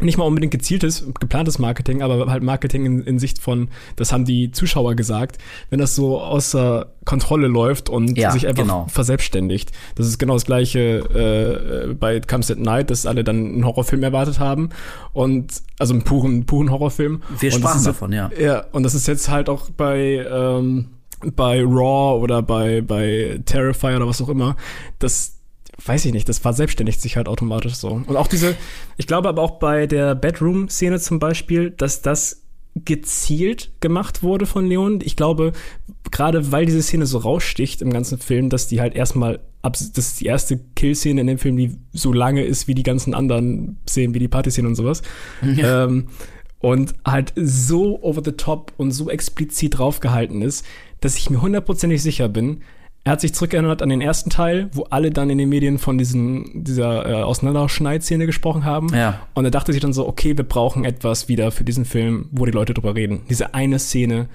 nicht mal unbedingt gezieltes, geplantes Marketing, aber halt Marketing in, in Sicht von, das haben die Zuschauer gesagt, wenn das so außer Kontrolle läuft und Ja, sich einfach genau. verselbstständigt. Das ist genau das gleiche äh, bei Comes at Night, dass alle dann einen Horrorfilm erwartet haben und also einen puren, puren Horrorfilm. Wir und sprachen davon, ja. Ja, und das ist jetzt halt auch bei ähm, bei Raw oder bei bei Terrifier oder was auch immer, das weiß ich nicht, das verselbstständigt sich halt automatisch so. Und auch diese, ich glaube aber auch bei der Bedroom-Szene zum Beispiel, dass das gezielt gemacht wurde von Leon. Ich glaube, gerade weil diese Szene so raussticht im ganzen Film, dass die halt erstmal, das ist die erste Kill-Szene in dem Film, die so lange ist wie die ganzen anderen Szenen, wie die Party-Szene und sowas. Ja. Ähm, und halt so over the top und so explizit draufgehalten ist, dass ich mir hundertprozentig sicher bin, er hat sich zurückerinnert an den ersten Teil, wo alle dann in den Medien von diesen, dieser äh, Auseinanderschneidszene gesprochen haben. Ja. Und er dachte sich dann so, okay, wir brauchen etwas wieder für diesen Film, wo die Leute drüber reden. Diese eine Szene,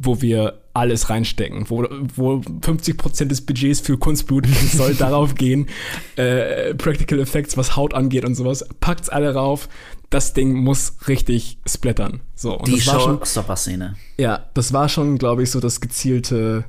wo wir alles reinstecken, wo, wo 50 Prozent des Budgets für Kunstblut [LAUGHS] soll darauf gehen, äh, Practical Effects, was Haut angeht und sowas, packt's alle rauf. Das Ding muss richtig splattern. So, und die das war schon, Showstopper-Szene. Ja, das war schon, glaube ich, so das gezielte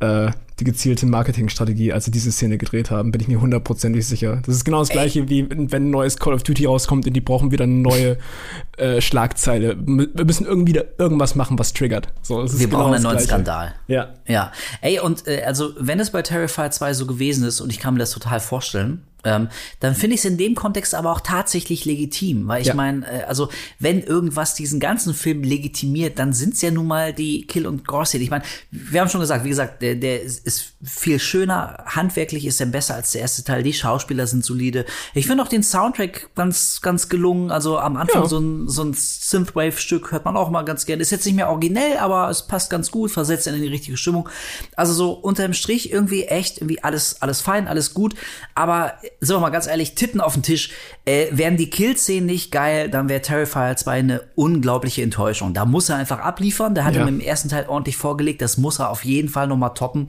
äh, die gezielte Marketingstrategie, als sie diese Szene gedreht haben, bin ich mir hundertprozentig sicher. Das ist genau das gleiche, Ey. wie wenn ein neues Call of Duty rauskommt und die brauchen wieder eine neue [LAUGHS] äh, Schlagzeile. Wir müssen irgendwie da irgendwas machen, was triggert. So, Wir genau brauchen einen neuen gleiche. Skandal. Ja. Ja. Ey, und äh, also, wenn es bei Terrifier 2 so gewesen ist, und ich kann mir das total vorstellen, ähm, dann finde ich es in dem Kontext aber auch tatsächlich legitim, weil ich ja. meine, äh, also wenn irgendwas diesen ganzen Film legitimiert, dann sind es ja nun mal die Kill- und Gore-Szene. Ich meine, wir haben schon gesagt, wie gesagt, der, der ist viel schöner, handwerklich ist er besser als der erste Teil, die Schauspieler sind solide. Ich finde auch den Soundtrack ganz, ganz gelungen, also am Anfang ja. so ein, so ein Synthwave-Stück hört man auch mal ganz gerne. Ist jetzt nicht mehr originell, aber es passt ganz gut, versetzt in die richtige Stimmung. Also so unter dem Strich irgendwie echt, irgendwie alles, alles fein, alles gut, aber sind wir mal ganz ehrlich, Titten auf den Tisch. Äh, wären die Kill-Szenen nicht geil, dann wäre Terrifier 2 eine unglaubliche Enttäuschung. Da muss er einfach abliefern. Der hat ja. ihm im ersten Teil ordentlich vorgelegt. Das muss er auf jeden Fall noch mal toppen.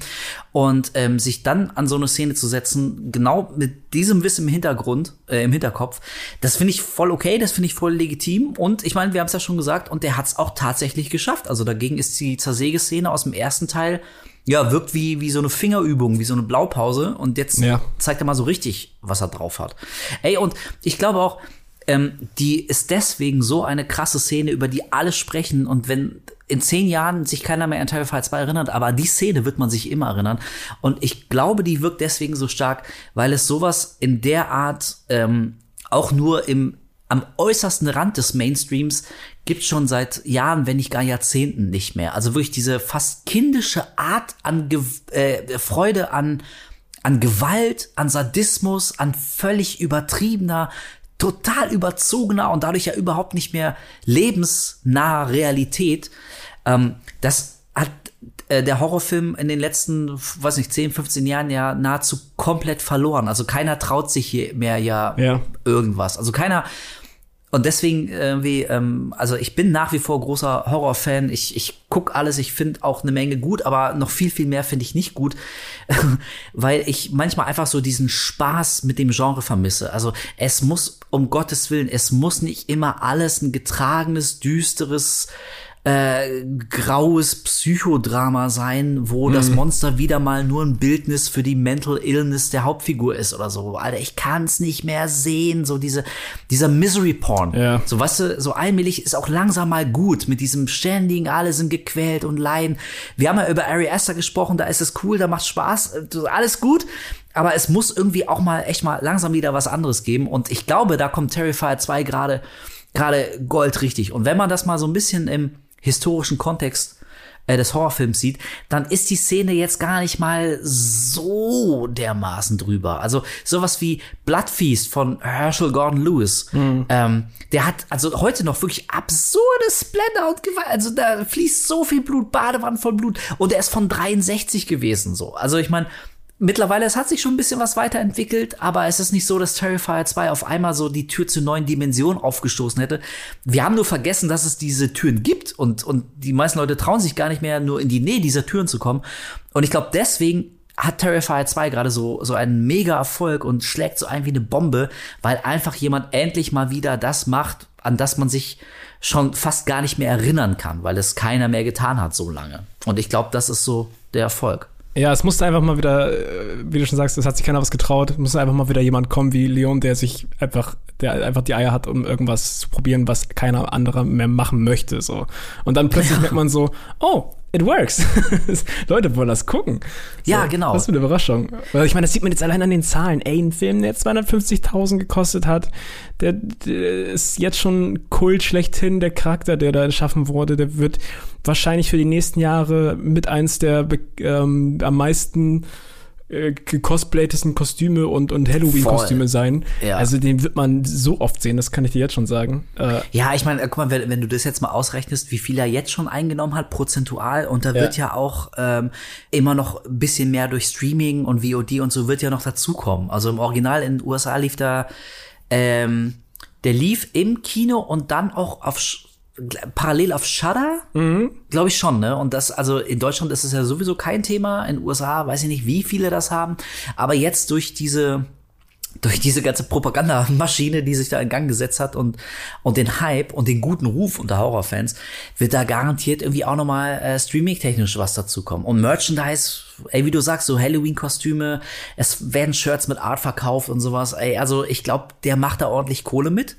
Und ähm, sich dann an so eine Szene zu setzen, genau mit diesem Wissen im Hintergrund, äh, im Hinterkopf, das finde ich voll okay, das finde ich voll legitim. Und ich meine, wir haben es ja schon gesagt, und der hat es auch tatsächlich geschafft. Also dagegen ist die Zersägeszene aus dem ersten Teil ja, wirkt wie, wie so eine Fingerübung, wie so eine Blaupause. Und jetzt ja. zeigt er mal so richtig, was er drauf hat. Ey, und ich glaube auch, ähm, die ist deswegen so eine krasse Szene, über die alle sprechen. Und wenn in zehn Jahren sich keiner mehr an Terrifier 2 erinnert, aber die Szene wird man sich immer erinnern. Und ich glaube, die wirkt deswegen so stark, weil es sowas in der Art ähm, auch nur im am äußersten Rand des Mainstreams gibt schon seit Jahren, wenn nicht gar Jahrzehnten nicht mehr. Also wirklich diese fast kindische Art an Ge äh, Freude an an Gewalt, an Sadismus, an völlig übertriebener, total überzogener und dadurch ja überhaupt nicht mehr lebensnaher Realität. Ähm, das hat äh, der Horrorfilm in den letzten, weiß nicht, 10, 15 Jahren ja nahezu komplett verloren. Also keiner traut sich hier mehr ja, ja. irgendwas. Also keiner und deswegen irgendwie, ähm, also ich bin nach wie vor großer Horrorfan. Ich, ich guck alles, ich finde auch eine Menge gut, aber noch viel, viel mehr finde ich nicht gut, [LAUGHS] weil ich manchmal einfach so diesen Spaß mit dem Genre vermisse. Also es muss, um Gottes Willen, es muss nicht immer alles ein getragenes, düsteres, äh, graues Psychodrama sein, wo mhm. das Monster wieder mal nur ein Bildnis für die Mental Illness der Hauptfigur ist oder so. Alter, ich kann es nicht mehr sehen. So diese, dieser Misery Porn. Ja. So, weißt du, so allmählich ist auch langsam mal gut mit diesem ständigen, alle sind gequält und leiden. Wir haben ja über Ari Aster gesprochen, da ist es cool, da macht Spaß, alles gut. Aber es muss irgendwie auch mal echt mal langsam wieder was anderes geben. Und ich glaube, da kommt Terrifier 2 gerade gerade Gold richtig. Und wenn man das mal so ein bisschen im historischen Kontext äh, des Horrorfilms sieht, dann ist die Szene jetzt gar nicht mal so dermaßen drüber. Also sowas wie Bloodfeast von Herschel Gordon Lewis, mhm. ähm, der hat also heute noch wirklich absurde Splendor und Gewalt. Also da fließt so viel Blut, Badewanne voll Blut. Und er ist von 63 gewesen so. Also ich meine, Mittlerweile, es hat sich schon ein bisschen was weiterentwickelt, aber es ist nicht so, dass Terrifier 2 auf einmal so die Tür zu neuen Dimensionen aufgestoßen hätte. Wir haben nur vergessen, dass es diese Türen gibt und, und die meisten Leute trauen sich gar nicht mehr, nur in die Nähe dieser Türen zu kommen. Und ich glaube, deswegen hat Terrifier 2 gerade so, so einen mega Erfolg und schlägt so ein wie eine Bombe, weil einfach jemand endlich mal wieder das macht, an das man sich schon fast gar nicht mehr erinnern kann, weil es keiner mehr getan hat so lange. Und ich glaube, das ist so der Erfolg. Ja, es musste einfach mal wieder, äh, wie du schon sagst, es hat sich keiner was getraut. Es musste einfach mal wieder jemand kommen wie Leon, der sich einfach, der einfach die Eier hat, um irgendwas zu probieren, was keiner anderer mehr machen möchte. So. Und dann plötzlich ja. merkt man so, oh, it works. [LAUGHS] Leute wollen das gucken. So, ja, genau. Das ist eine Überraschung. Weil ich meine, das sieht man jetzt allein an den Zahlen. Ey, ein Film, der 250.000 gekostet hat, der, der, ist jetzt schon Kult schlechthin, der Charakter, der da erschaffen wurde, der wird wahrscheinlich für die nächsten Jahre mit eins der ähm, am meisten äh, gecosplaytesten Kostüme und, und Halloween-Kostüme sein. Ja. Also den wird man so oft sehen, das kann ich dir jetzt schon sagen. Äh, ja, ich meine, guck mal, wenn, wenn, du das jetzt mal ausrechnest, wie viel er jetzt schon eingenommen hat, prozentual, und da ja. wird ja auch ähm, immer noch ein bisschen mehr durch Streaming und VOD und so wird ja noch dazukommen. Also im Original in den USA lief da, ähm, der lief im Kino und dann auch auf parallel auf Shudder? Mhm. Glaube ich schon, ne? Und das, also in Deutschland ist es ja sowieso kein Thema. In den USA weiß ich nicht, wie viele das haben. Aber jetzt durch diese, durch diese ganze Propagandamaschine, die sich da in Gang gesetzt hat und, und den Hype und den guten Ruf unter Horrorfans, wird da garantiert irgendwie auch nochmal äh, streaming-technisch was dazukommen. Und Merchandise, ey, wie du sagst, so Halloween-Kostüme, es werden Shirts mit Art verkauft und sowas. Ey, also ich glaube, der macht da ordentlich Kohle mit.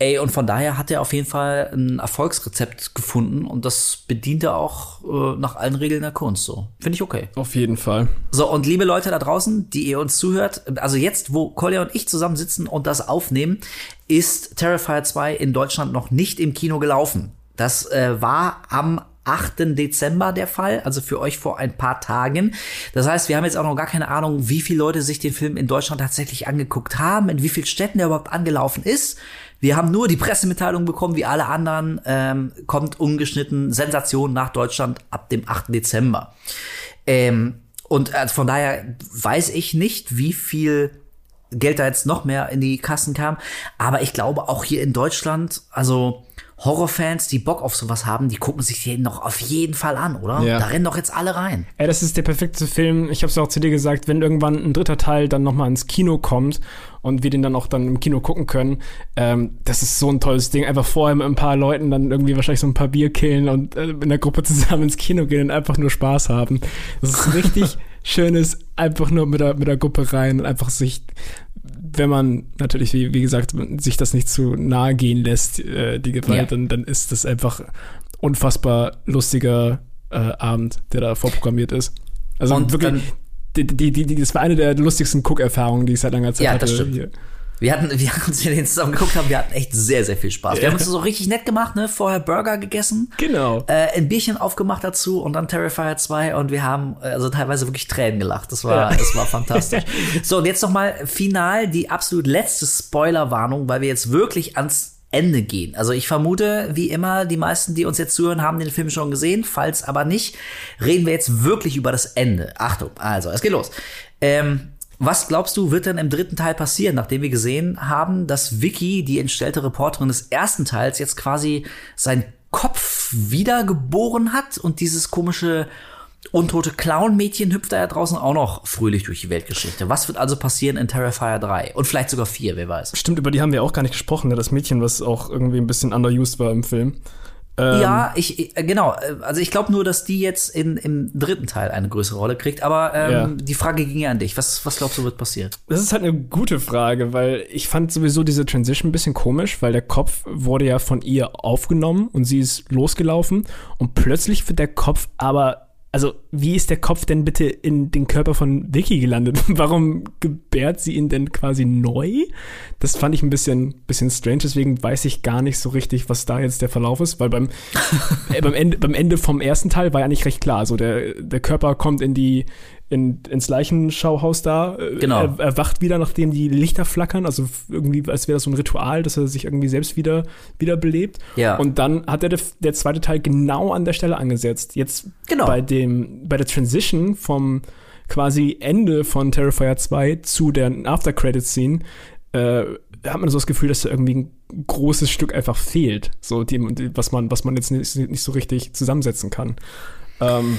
Ey, und von daher hat er auf jeden Fall ein Erfolgsrezept gefunden und das bedient er auch äh, nach allen Regeln der Kunst so. Finde ich okay. Auf jeden Fall. So, und liebe Leute da draußen, die ihr uns zuhört, also jetzt, wo Kolja und ich zusammen sitzen und das aufnehmen, ist Terrifier 2 in Deutschland noch nicht im Kino gelaufen. Das äh, war am 8. Dezember der Fall, also für euch vor ein paar Tagen. Das heißt, wir haben jetzt auch noch gar keine Ahnung, wie viele Leute sich den Film in Deutschland tatsächlich angeguckt haben, in wie vielen Städten er überhaupt angelaufen ist. Wir haben nur die Pressemitteilung bekommen, wie alle anderen, ähm, kommt ungeschnitten Sensation nach Deutschland ab dem 8. Dezember. Ähm, und also von daher weiß ich nicht, wie viel Geld da jetzt noch mehr in die Kassen kam. Aber ich glaube auch hier in Deutschland, also Horrorfans, die Bock auf sowas haben, die gucken sich den noch auf jeden Fall an, oder? Ja. Da rennen doch jetzt alle rein. Ey, das ist der perfekte Film. Ich habe es auch zu dir gesagt, wenn irgendwann ein dritter Teil dann noch mal ins Kino kommt und wir den dann auch dann im Kino gucken können, ähm, das ist so ein tolles Ding. Einfach vorher mit ein paar Leuten dann irgendwie wahrscheinlich so ein paar Bier killen und äh, in der Gruppe zusammen ins Kino gehen und einfach nur Spaß haben. Das ist richtig [LAUGHS] schönes, einfach nur mit der, mit der Gruppe rein und einfach sich wenn man natürlich, wie, wie gesagt, sich das nicht zu nahe gehen lässt, äh, die Gewalt, ja. dann, dann ist das einfach unfassbar lustiger äh, Abend, der da vorprogrammiert ist. Also und wirklich, die, die, die, das war eine der lustigsten Cook-Erfahrungen, die ich seit langer Zeit ja, hatte. Das stimmt. Hier. Wir hatten, [LAUGHS] wir hatten uns den zusammen geguckt haben, wir hatten echt sehr, sehr viel Spaß. Wir haben uns auch richtig nett gemacht, ne? Vorher Burger gegessen. Genau. Äh, ein Bierchen aufgemacht dazu und dann Terrifier 2 und wir haben also teilweise wirklich Tränen gelacht. Das war, ja. das war fantastisch. [LAUGHS] so, und jetzt nochmal final die absolut letzte Spoilerwarnung, weil wir jetzt wirklich ans Ende gehen. Also ich vermute, wie immer, die meisten, die uns jetzt zuhören, haben den Film schon gesehen. Falls aber nicht, reden wir jetzt wirklich über das Ende. Achtung, also, es geht los. Ähm, was glaubst du, wird denn im dritten Teil passieren, nachdem wir gesehen haben, dass Vicky, die entstellte Reporterin des ersten Teils, jetzt quasi seinen Kopf wiedergeboren hat und dieses komische untote Clown-Mädchen hüpft da ja draußen auch noch fröhlich durch die Weltgeschichte. Was wird also passieren in Terrifier 3? Und vielleicht sogar 4, wer weiß. Stimmt, über die haben wir auch gar nicht gesprochen, ne? das Mädchen, was auch irgendwie ein bisschen underused war im Film. Ähm, ja, ich, äh, genau. Also ich glaube nur, dass die jetzt in, im dritten Teil eine größere Rolle kriegt. Aber ähm, ja. die Frage ging ja an dich. Was, was glaubst du, wird passieren? Das ist halt eine gute Frage, weil ich fand sowieso diese Transition ein bisschen komisch, weil der Kopf wurde ja von ihr aufgenommen und sie ist losgelaufen und plötzlich wird der Kopf aber also wie ist der Kopf denn bitte in den Körper von Vicky gelandet? [LAUGHS] Warum gebärt sie ihn denn quasi neu? Das fand ich ein bisschen, bisschen strange, deswegen weiß ich gar nicht so richtig, was da jetzt der Verlauf ist, weil beim, [LAUGHS] äh, beim, Ende, beim Ende vom ersten Teil war ja nicht recht klar. Also der, der Körper kommt in die, in, ins Leichenschauhaus da. Äh, genau. Er, er wacht wieder, nachdem die Lichter flackern, also irgendwie, als wäre das so ein Ritual, dass er sich irgendwie selbst wieder, wieder belebt. Ja. Und dann hat er der, der zweite Teil genau an der Stelle angesetzt. Jetzt genau. bei dem, bei der Transition vom quasi Ende von Terrifier 2 zu der After-Credit-Scene, äh, hat man so das Gefühl, dass da irgendwie ein großes Stück einfach fehlt, so die, was man, was man jetzt nicht, nicht so richtig zusammensetzen kann. Ähm,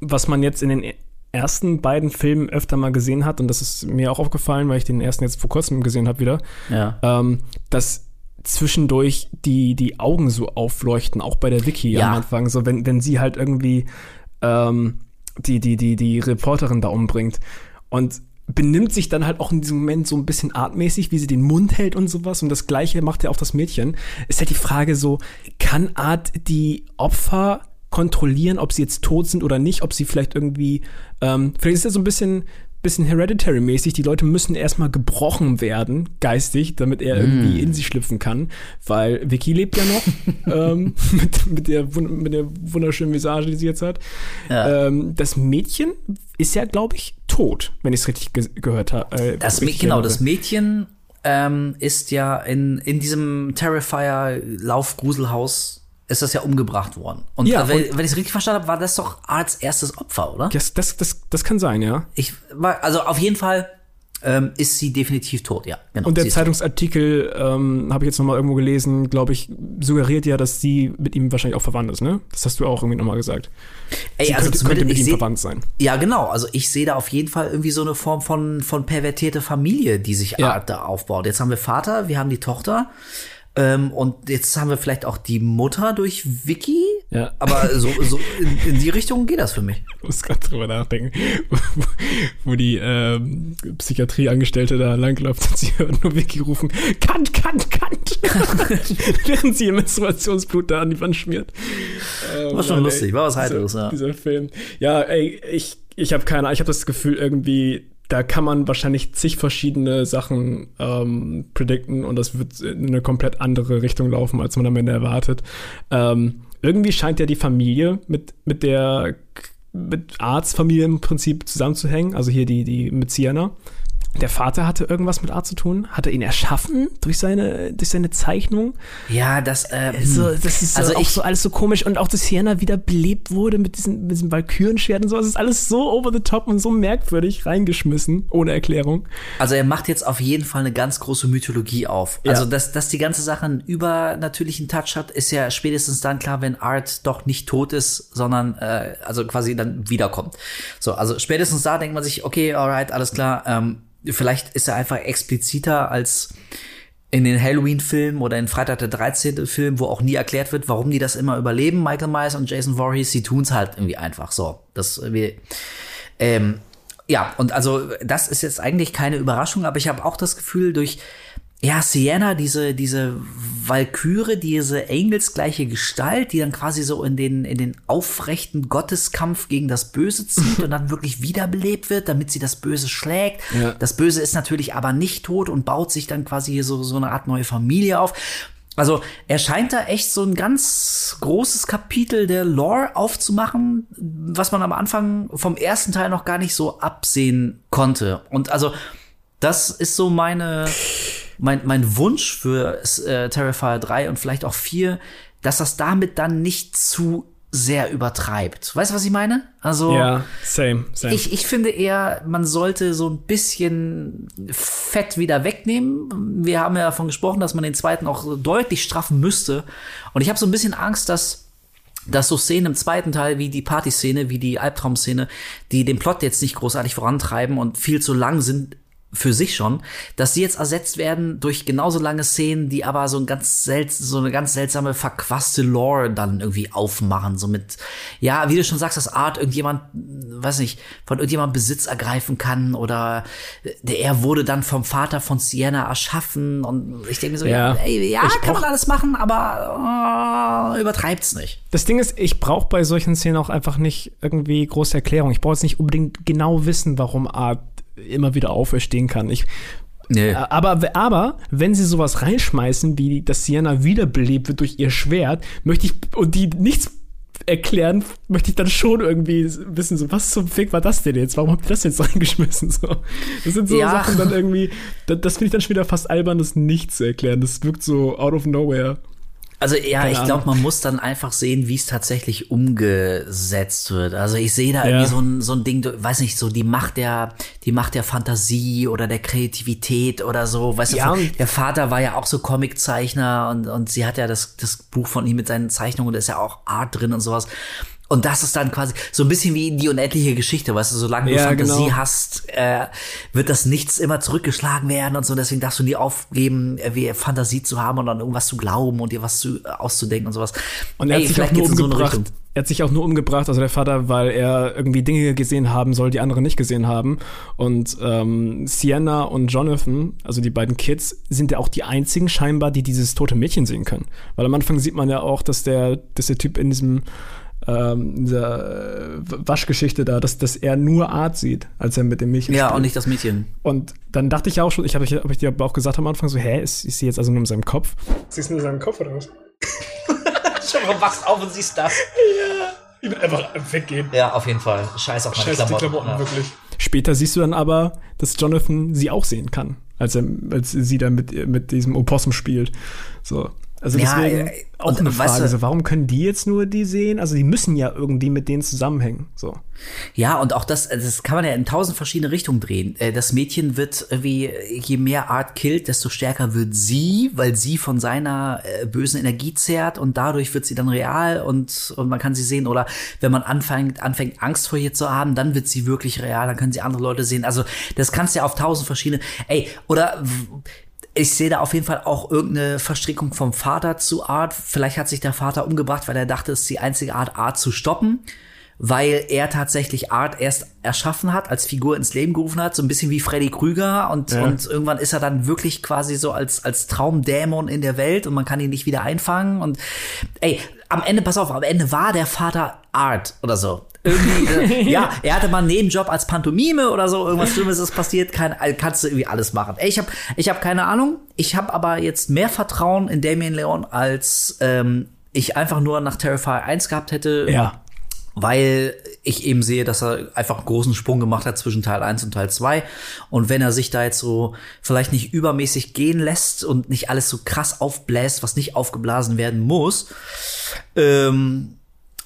was man jetzt in den ersten beiden Filmen öfter mal gesehen hat, und das ist mir auch aufgefallen, weil ich den ersten jetzt vor kurzem gesehen habe wieder, ja. ähm, dass zwischendurch die, die Augen so aufleuchten, auch bei der Vicky ja. am Anfang, so wenn, wenn sie halt irgendwie ähm, die, die, die, die Reporterin da umbringt. Und benimmt sich dann halt auch in diesem Moment so ein bisschen artmäßig, wie sie den Mund hält und sowas. Und das gleiche macht ja auch das Mädchen. Ist halt die Frage so, kann Art die Opfer kontrollieren, ob sie jetzt tot sind oder nicht, ob sie vielleicht irgendwie, ähm, vielleicht ist das so ein bisschen, bisschen Hereditary-mäßig. Die Leute müssen erstmal gebrochen werden, geistig, damit er irgendwie in sie schlüpfen kann. Weil Vicky lebt ja noch [LAUGHS] ähm, mit, mit, der, mit der wunderschönen Visage, die sie jetzt hat. Ja. Ähm, das Mädchen ist ja, glaube ich, tot, wenn ich es richtig ge gehört habe. Äh, Das, genau, das Mädchen ähm, ist ja in, in diesem Terrifier-Lauf-Gruselhaus ist das ja umgebracht worden. Und Ja, wenn, wenn ich es richtig verstanden habe, war das doch Arts erstes Opfer, oder? Das, das, das, das kann sein, ja. Ich war, also auf jeden Fall ähm, ist sie definitiv tot, ja. Genau, Und der Zeitungsartikel, ähm, habe ich jetzt nochmal irgendwo gelesen, glaube ich, suggeriert ja, dass sie mit ihm wahrscheinlich auch verwandt ist, ne? Das hast du auch irgendwie nochmal gesagt. Ey, Sie also könnte, könnte mit ihm seh, verwandt sein. ja genau, also ich sehe da auf jeden Fall irgendwie so eine Form von, von pervertierte Familie, die sich Ja. Art da aufbaut. Jetzt haben wir Vater, wir haben die Tochter. Ähm, und jetzt haben wir vielleicht auch die Mutter durch Vicky. Ja. Aber so, so in, in die Richtung geht das für mich. Ich muss gerade drüber nachdenken, wo, die ähm, Psychiatrieangestellte da langläuft und sie hört nur Vicky rufen, Kant, Kant, Kant, [LAUGHS] während sie ihr Menstruationsblut da an die Wand schmiert. Ähm, War schon lustig, war was Heiteres, ja. Dieser Film. Ja, ey, ich, ich habe keine Ahnung, ich habe das Gefühl irgendwie, da kann man wahrscheinlich zig verschiedene Sachen ähm, predikten und das wird in eine komplett andere Richtung laufen, als man am Ende erwartet. Ähm, irgendwie scheint ja die Familie mit, mit der mit Arztfamilie im Prinzip zusammenzuhängen, also hier die, die mit Sienna. Der Vater hatte irgendwas mit Arzt zu tun, hat er ihn erschaffen durch seine, durch seine Zeichnung. Ja, das, äh, So, das ist Also so, auch ich- so alles so komisch und auch, dass Sienna wieder belebt wurde mit diesen, mit diesem Valkyrenschwert und so. Es ist alles so over the top und so merkwürdig reingeschmissen, ohne Erklärung. Also er macht jetzt auf jeden Fall eine ganz große Mythologie auf. Ja. Also dass, dass die ganze Sache einen übernatürlichen Touch hat, ist ja spätestens dann klar, wenn Art doch nicht tot ist, sondern äh, also quasi dann wiederkommt. So, also spätestens da denkt man sich, okay, alright, alles klar. Ähm, vielleicht ist er einfach expliziter als in den Halloween-Filmen oder in Freitag der 13. Film, wo auch nie erklärt wird, warum die das immer überleben, Michael Myers und Jason Voorhees, sie tun's halt irgendwie einfach so. Das wir ähm, ja, und also das ist jetzt eigentlich keine Überraschung, aber ich habe auch das Gefühl, durch ja, Sienna, diese, diese Valkyrie, diese engelsgleiche Gestalt, die dann quasi so in den, in den aufrechten Gotteskampf gegen das Böse zieht und dann wirklich wiederbelebt wird, damit sie das Böse schlägt. Ja. Das Böse ist natürlich aber nicht tot und baut sich dann quasi hier so, so eine Art neue Familie auf. Also er scheint da echt so ein ganz großes Kapitel der Lore aufzumachen, was man am Anfang vom ersten Teil noch gar nicht so absehen konnte. Und also das ist so meine mein, mein Wunsch für äh, Terrifier 3 und vielleicht auch 4, dass das damit dann nicht zu sehr übertreibt. Weißt du, was ich meine? Also Ja, same, same. ich, ich finde eher, man sollte so ein bisschen Fett wieder wegnehmen. Wir haben ja davon gesprochen, dass man den zweiten auch deutlich straffen müsste. Und ich habe so ein bisschen Angst, dass dass so Szenen im zweiten Teil wie die Partyszene, wie die Albtraumszene, die den Plot jetzt nicht großartig vorantreiben und viel zu lang sind für sich schon, dass sie jetzt ersetzt werden durch genauso lange Szenen, die aber so ein ganz selts so eine ganz seltsame verquaste Lore dann irgendwie aufmachen, so mit ja, wie du schon sagst, dass Art irgendjemand, weiß nicht, von irgendjemand Besitz ergreifen kann oder der er wurde dann vom Vater von Sienna erschaffen und ich denke mir so, Ja. ja, ey, ja kann man alles machen, aber äh, übertreibt's nicht. Das Ding ist, ich brauche bei solchen Szenen auch einfach nicht irgendwie große Erklärung. Ich brauche jetzt nicht unbedingt genau wissen, warum Art immer wieder auferstehen kann. Ich, Nee. aber, aber wenn sie sowas reinschmeißen, wie dass Sienna wiederbelebt wird durch ihr Schwert, möchte ich und die nichts erklären, möchte ich dann schon irgendwie wissen, so was zum Fick war das denn jetzt? Warum habt ihr das jetzt [LAUGHS] reingeschmissen? So, das sind so Ja. Sachen dann irgendwie, das, das finde ich dann schon wieder fast albern, das nicht zu erklären. Das wirkt so out of nowhere. Also ja, ich glaube, man muss dann einfach sehen, wie es tatsächlich umgesetzt wird. Also ich sehe da Ja. irgendwie so ein, so ein Ding, weiß nicht, so die Macht der, die Macht der Fantasie oder der Kreativität oder so. Weißt Ja, du, der Vater war ja auch so Comiczeichner und, und sie hat ja das, das Buch von ihm mit seinen Zeichnungen, da ist ja auch Art drin und sowas. Und das ist dann quasi so ein bisschen wie die unendliche Geschichte, weißt du, solange du Ja, Fantasie genau. hast, äh, wird das nichts immer zurückgeschlagen werden und so. Deswegen darfst du nie aufgeben, wie Fantasie zu haben und an irgendwas zu glauben und dir was zu, äh, auszudenken und sowas. Und er Ey, hat sich auch nur so umgebracht. Richtung. er hat sich auch nur umgebracht, also der Vater, weil er irgendwie Dinge gesehen haben soll, die andere nicht gesehen haben. Und ähm, Sienna und Jonathan, also die beiden Kids, sind ja auch die einzigen scheinbar, die dieses tote Mädchen sehen können. Weil am Anfang sieht man ja auch, dass der, dass der Typ in diesem ähm, dieser äh, Waschgeschichte da, dass, dass er nur Art sieht, als er mit dem Mädchen Ja, spielt. und nicht das Mädchen. Und dann dachte ich auch schon, ich habe hab ich dir aber auch gesagt am Anfang so, hä, ist, ist sie jetzt also nur in seinem Kopf? Siehst du nur in seinem Kopf oder was? [LAUGHS] Schon mal wachst auf und siehst das. Ich will einfach weggehen. Ja, auf jeden Fall. Scheiß auf meine Scheiß die Klamotten. Klamotten, ja. wirklich. Später siehst du dann aber, dass Jonathan sie auch sehen kann, als, er, als sie dann mit, mit diesem Opossum spielt. So. Also deswegen äh, auch eine weißt Frage, du- so, warum können die jetzt nur die sehen? Also die müssen ja irgendwie mit denen zusammenhängen. So. Ja, und auch das, das kann man ja in tausend verschiedene Richtungen drehen. Äh, Das Mädchen wird irgendwie, je mehr Art killt, desto stärker wird sie, weil sie von seiner äh, bösen Energie zehrt und dadurch wird sie dann real und, und man kann sie sehen. Oder wenn man anfängt, anfängt, Angst vor ihr zu haben, dann wird sie wirklich real, dann können sie andere Leute sehen. Also das kannst du ja auf tausend verschiedene, ey, oder ich sehe da auf jeden Fall auch irgendeine Verstrickung vom Vater zu Art. Vielleicht hat sich der Vater umgebracht, weil er dachte, es ist die einzige Art, Art zu stoppen. Weil er tatsächlich Art erst erschaffen hat, als Figur ins Leben gerufen hat, so ein bisschen wie Freddy Krüger und, Ja. und irgendwann ist er dann wirklich quasi so als, als Traumdämon in der Welt und man kann ihn nicht wieder einfangen und ey, am Ende, pass auf, am Ende war der Vater Art oder so. Irgendwie, äh, [LAUGHS] ja, er hatte mal einen Nebenjob als Pantomime oder so, irgendwas Schlimmes ist passiert, kein, kannst du irgendwie alles machen. Ey, ich habe ich hab keine Ahnung, ich habe aber jetzt mehr Vertrauen in Damien Leon, als ähm, ich einfach nur nach Terrifier 1 gehabt hätte, Ja. weil ich eben sehe, dass er einfach einen großen Sprung gemacht hat zwischen Teil 1 und Teil 2. Und wenn er sich da jetzt so vielleicht nicht übermäßig gehen lässt und nicht alles so krass aufbläst, was nicht aufgeblasen werden muss, ähm,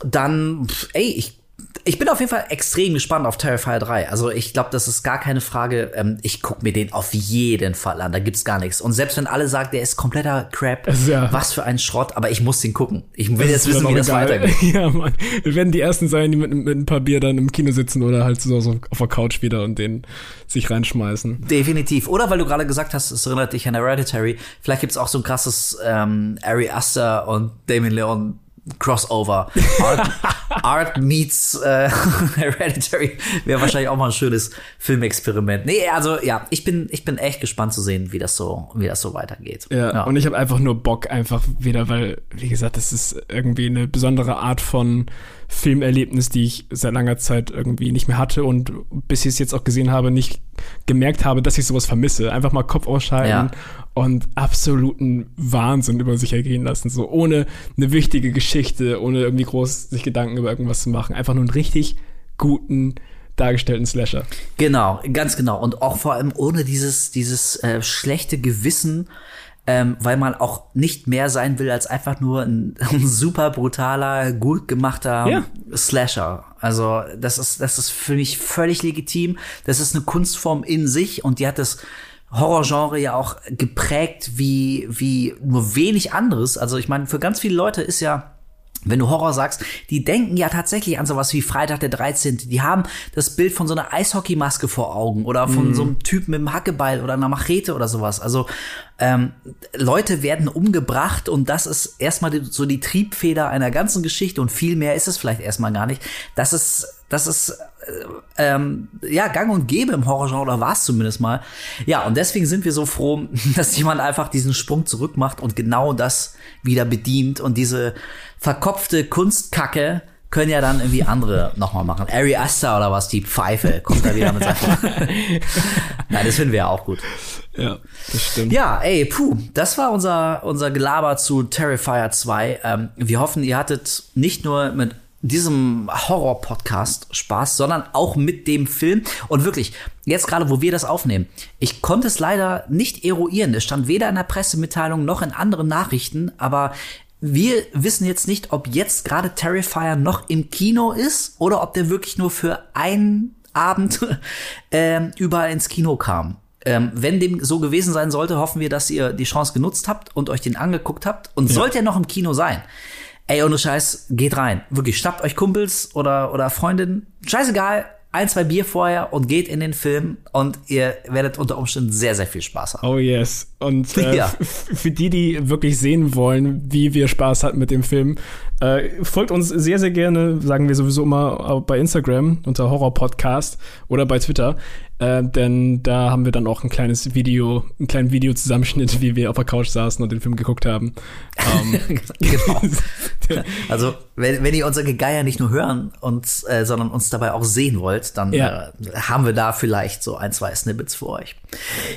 dann, ey, ich ich bin auf jeden Fall extrem gespannt auf Terrifier 3. Also ich glaube, das ist gar keine Frage. Ähm, ich guck mir den auf jeden Fall an. Da gibt's gar nichts. Und selbst wenn alle sagen, der ist kompletter Crap, ist ja- was für ein Schrott, aber ich muss den gucken. Ich will jetzt wissen, wie das egal. weitergeht. [LAUGHS] Ja, Mann. Wir werden die ersten sein, die mit, mit ein paar Bier dann im Kino sitzen oder halt so, so auf der Couch wieder und den sich reinschmeißen. Definitiv. Oder weil du gerade gesagt hast, es erinnert dich an Hereditary. Vielleicht gibt's auch so ein krasses ähm, Ari Aster und Damien Leon Crossover. Art, [LAUGHS] Art meets äh, [LAUGHS] Hereditary wäre wahrscheinlich auch mal ein schönes Filmexperiment. Nee, also ja, ich bin ich bin echt gespannt zu sehen, wie das so wie das so weitergeht. Ja, und ich habe einfach nur Bock, einfach wieder, weil, wie gesagt, das ist irgendwie eine besondere Art von Filmerlebnis, die ich seit langer Zeit irgendwie nicht mehr hatte und bis ich es jetzt auch gesehen habe, nicht gemerkt habe, dass ich sowas vermisse. Einfach mal Kopf ausschalten Ja. Und absoluten Wahnsinn über sich ergehen lassen. So ohne eine wichtige Geschichte, ohne irgendwie groß sich Gedanken über irgendwas zu machen. Einfach nur einen richtig guten dargestellten Slasher. Genau, ganz genau. Und auch vor allem ohne dieses, dieses äh, schlechte Gewissen, ähm, weil man auch nicht mehr sein will als einfach nur ein, [LAUGHS] ein super brutaler, gut gemachter Ja. Slasher. Also das ist, das ist für mich völlig legitim. Das ist eine Kunstform in sich und die hat das Horrorgenre ja auch geprägt wie, wie nur wenig anderes. Also ich meine, für ganz viele Leute ist ja wenn du Horror sagst, die denken ja tatsächlich an sowas wie Freitag der 13. Die haben das Bild von so einer Eishockeymaske vor Augen oder von so einem Typen mit einem Hackebeil oder einer Machete oder sowas. Also ähm, Leute werden umgebracht und das ist erstmal die, so die Triebfeder einer ganzen Geschichte und viel mehr ist es vielleicht erstmal gar nicht. Das ist, das ist ähm, ja, gang und gäbe im Horrorgenre, oder war es zumindest mal. Ja, und deswegen sind wir so froh, [LAUGHS] dass jemand einfach diesen Sprung zurück macht und genau das wieder bedient und diese verkopfte Kunstkacke können ja dann irgendwie andere [LAUGHS] nochmal machen. Ari Aster oder was, die Pfeife, kommt da wieder mit seinem. [LAUGHS] Nein, das finden wir ja auch gut. Ja, das stimmt. Ja, ey, puh, das war unser, unser Gelaber zu Terrifier 2. Ähm, wir hoffen, ihr hattet nicht nur mit diesem Horror-Podcast Spaß, sondern auch mit dem Film. Und wirklich, jetzt gerade, wo wir das aufnehmen, ich konnte es leider nicht eruieren. Es stand weder in der Pressemitteilung noch in anderen Nachrichten, aber wir wissen jetzt nicht, ob jetzt gerade Terrifier noch im Kino ist oder ob der wirklich nur für einen Abend [LAUGHS] ähm, überall ins Kino kam. Ähm, wenn dem so gewesen sein sollte, hoffen wir, dass ihr die Chance genutzt habt und euch den angeguckt habt. Und sollte er noch im Kino sein, ey, ohne Scheiß, geht rein. Wirklich, schnappt euch Kumpels oder, oder Freundinnen. Scheißegal, ein, zwei Bier vorher und geht in den Film und ihr werdet unter Umständen sehr, sehr viel Spaß haben. Oh yes. Und [LAUGHS] äh, Ja. für die, die wirklich sehen wollen, wie wir Spaß hatten mit dem Film, äh, folgt uns sehr, sehr gerne, sagen wir sowieso immer äh, bei Instagram unter Horror Podcast oder bei Twitter. Äh, denn da haben wir dann auch ein kleines Video, einen kleinen Videozusammenschnitt, wie wir auf der Couch saßen und den Film geguckt haben. Ähm, [LAUGHS] genau. [LAUGHS] also, wenn, wenn ihr unser Gegeier nicht nur hören, und, äh, sondern uns dabei auch sehen wollt, dann ja. äh, haben wir da vielleicht so ein, zwei Snippets für euch.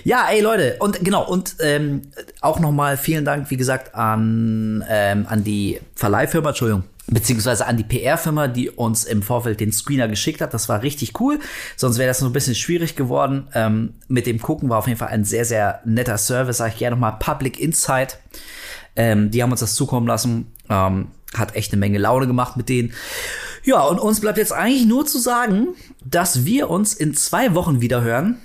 Ja, ey Leute, und genau, und ähm, auch nochmal vielen Dank, wie gesagt, an, ähm, an die Verleihfirma, Entschuldigung, beziehungsweise an die PR-Firma, die uns im Vorfeld den Screener geschickt hat. Das war richtig cool. Sonst wäre das noch ein bisschen schwierig geworden. Ähm, mit dem Gucken war auf jeden Fall ein sehr, sehr netter Service. Sag ich gerne nochmal Public Insight. Ähm, die haben uns das zukommen lassen. Ähm, hat echt eine Menge Laune gemacht mit denen. Ja, und uns bleibt jetzt eigentlich nur zu sagen, dass wir uns in zwei Wochen wieder hören.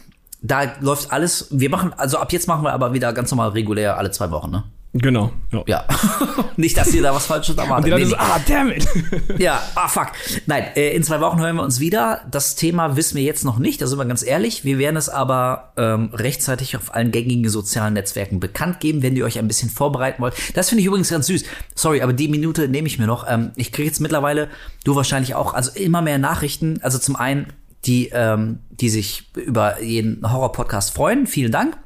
Da läuft alles. Wir machen, also ab jetzt machen wir aber wieder ganz normal regulär alle zwei Wochen, ne? Genau. Ja. ja. [LAUGHS] Nicht, dass ihr da was Falsches erwartet. Und nee, so, ah, damn it. [LAUGHS] ja, ah, fuck. Nein, äh, in zwei Wochen hören wir uns wieder. Das Thema wissen wir jetzt noch nicht, da sind wir ganz ehrlich. Wir werden es aber ähm, rechtzeitig auf allen gängigen sozialen Netzwerken bekannt geben, wenn ihr euch ein bisschen vorbereiten wollt. Das finde ich übrigens ganz süß. Sorry, aber die Minute nehme ich mir noch. Ähm, ich kriege jetzt mittlerweile, du wahrscheinlich auch, also immer mehr Nachrichten. Also zum einen die, ähm, die sich über jeden Horror-Podcast freuen. Vielen Dank.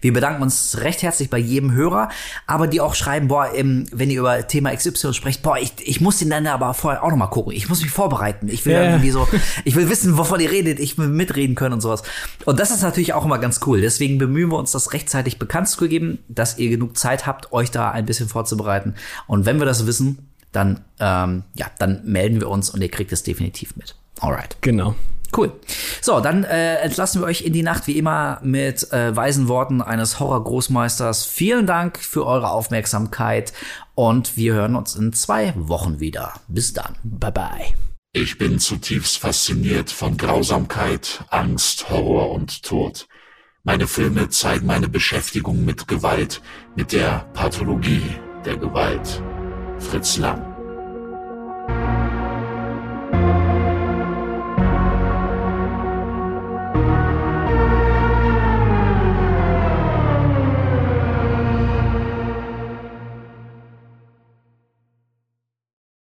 Wir bedanken uns recht herzlich bei jedem Hörer, aber die auch schreiben, boah, ähm, wenn ihr über Thema XY sprecht, boah, ich, ich muss den dann aber vorher auch nochmal gucken. Ich muss mich vorbereiten. Ich will yeah. irgendwie so, ich will wissen, wovon ihr redet. Ich will mitreden können und sowas. Und das ist natürlich auch immer ganz cool. Deswegen bemühen wir uns, das rechtzeitig bekannt zu geben, dass ihr genug Zeit habt, euch da ein bisschen vorzubereiten. Und wenn wir das wissen, dann, ähm, ja, dann melden wir uns und ihr kriegt es definitiv mit. Alright. Genau. Cool. So, dann äh, entlassen wir euch in die Nacht wie immer mit äh, weisen Worten eines Horror-Großmeisters. Vielen Dank für eure Aufmerksamkeit und wir hören uns in zwei Wochen wieder. Bis dann. Bye bye. Ich bin zutiefst fasziniert von Grausamkeit, Angst, Horror und Tod. Meine Filme zeigen meine Beschäftigung mit Gewalt, mit der Pathologie der Gewalt. Fritz Lang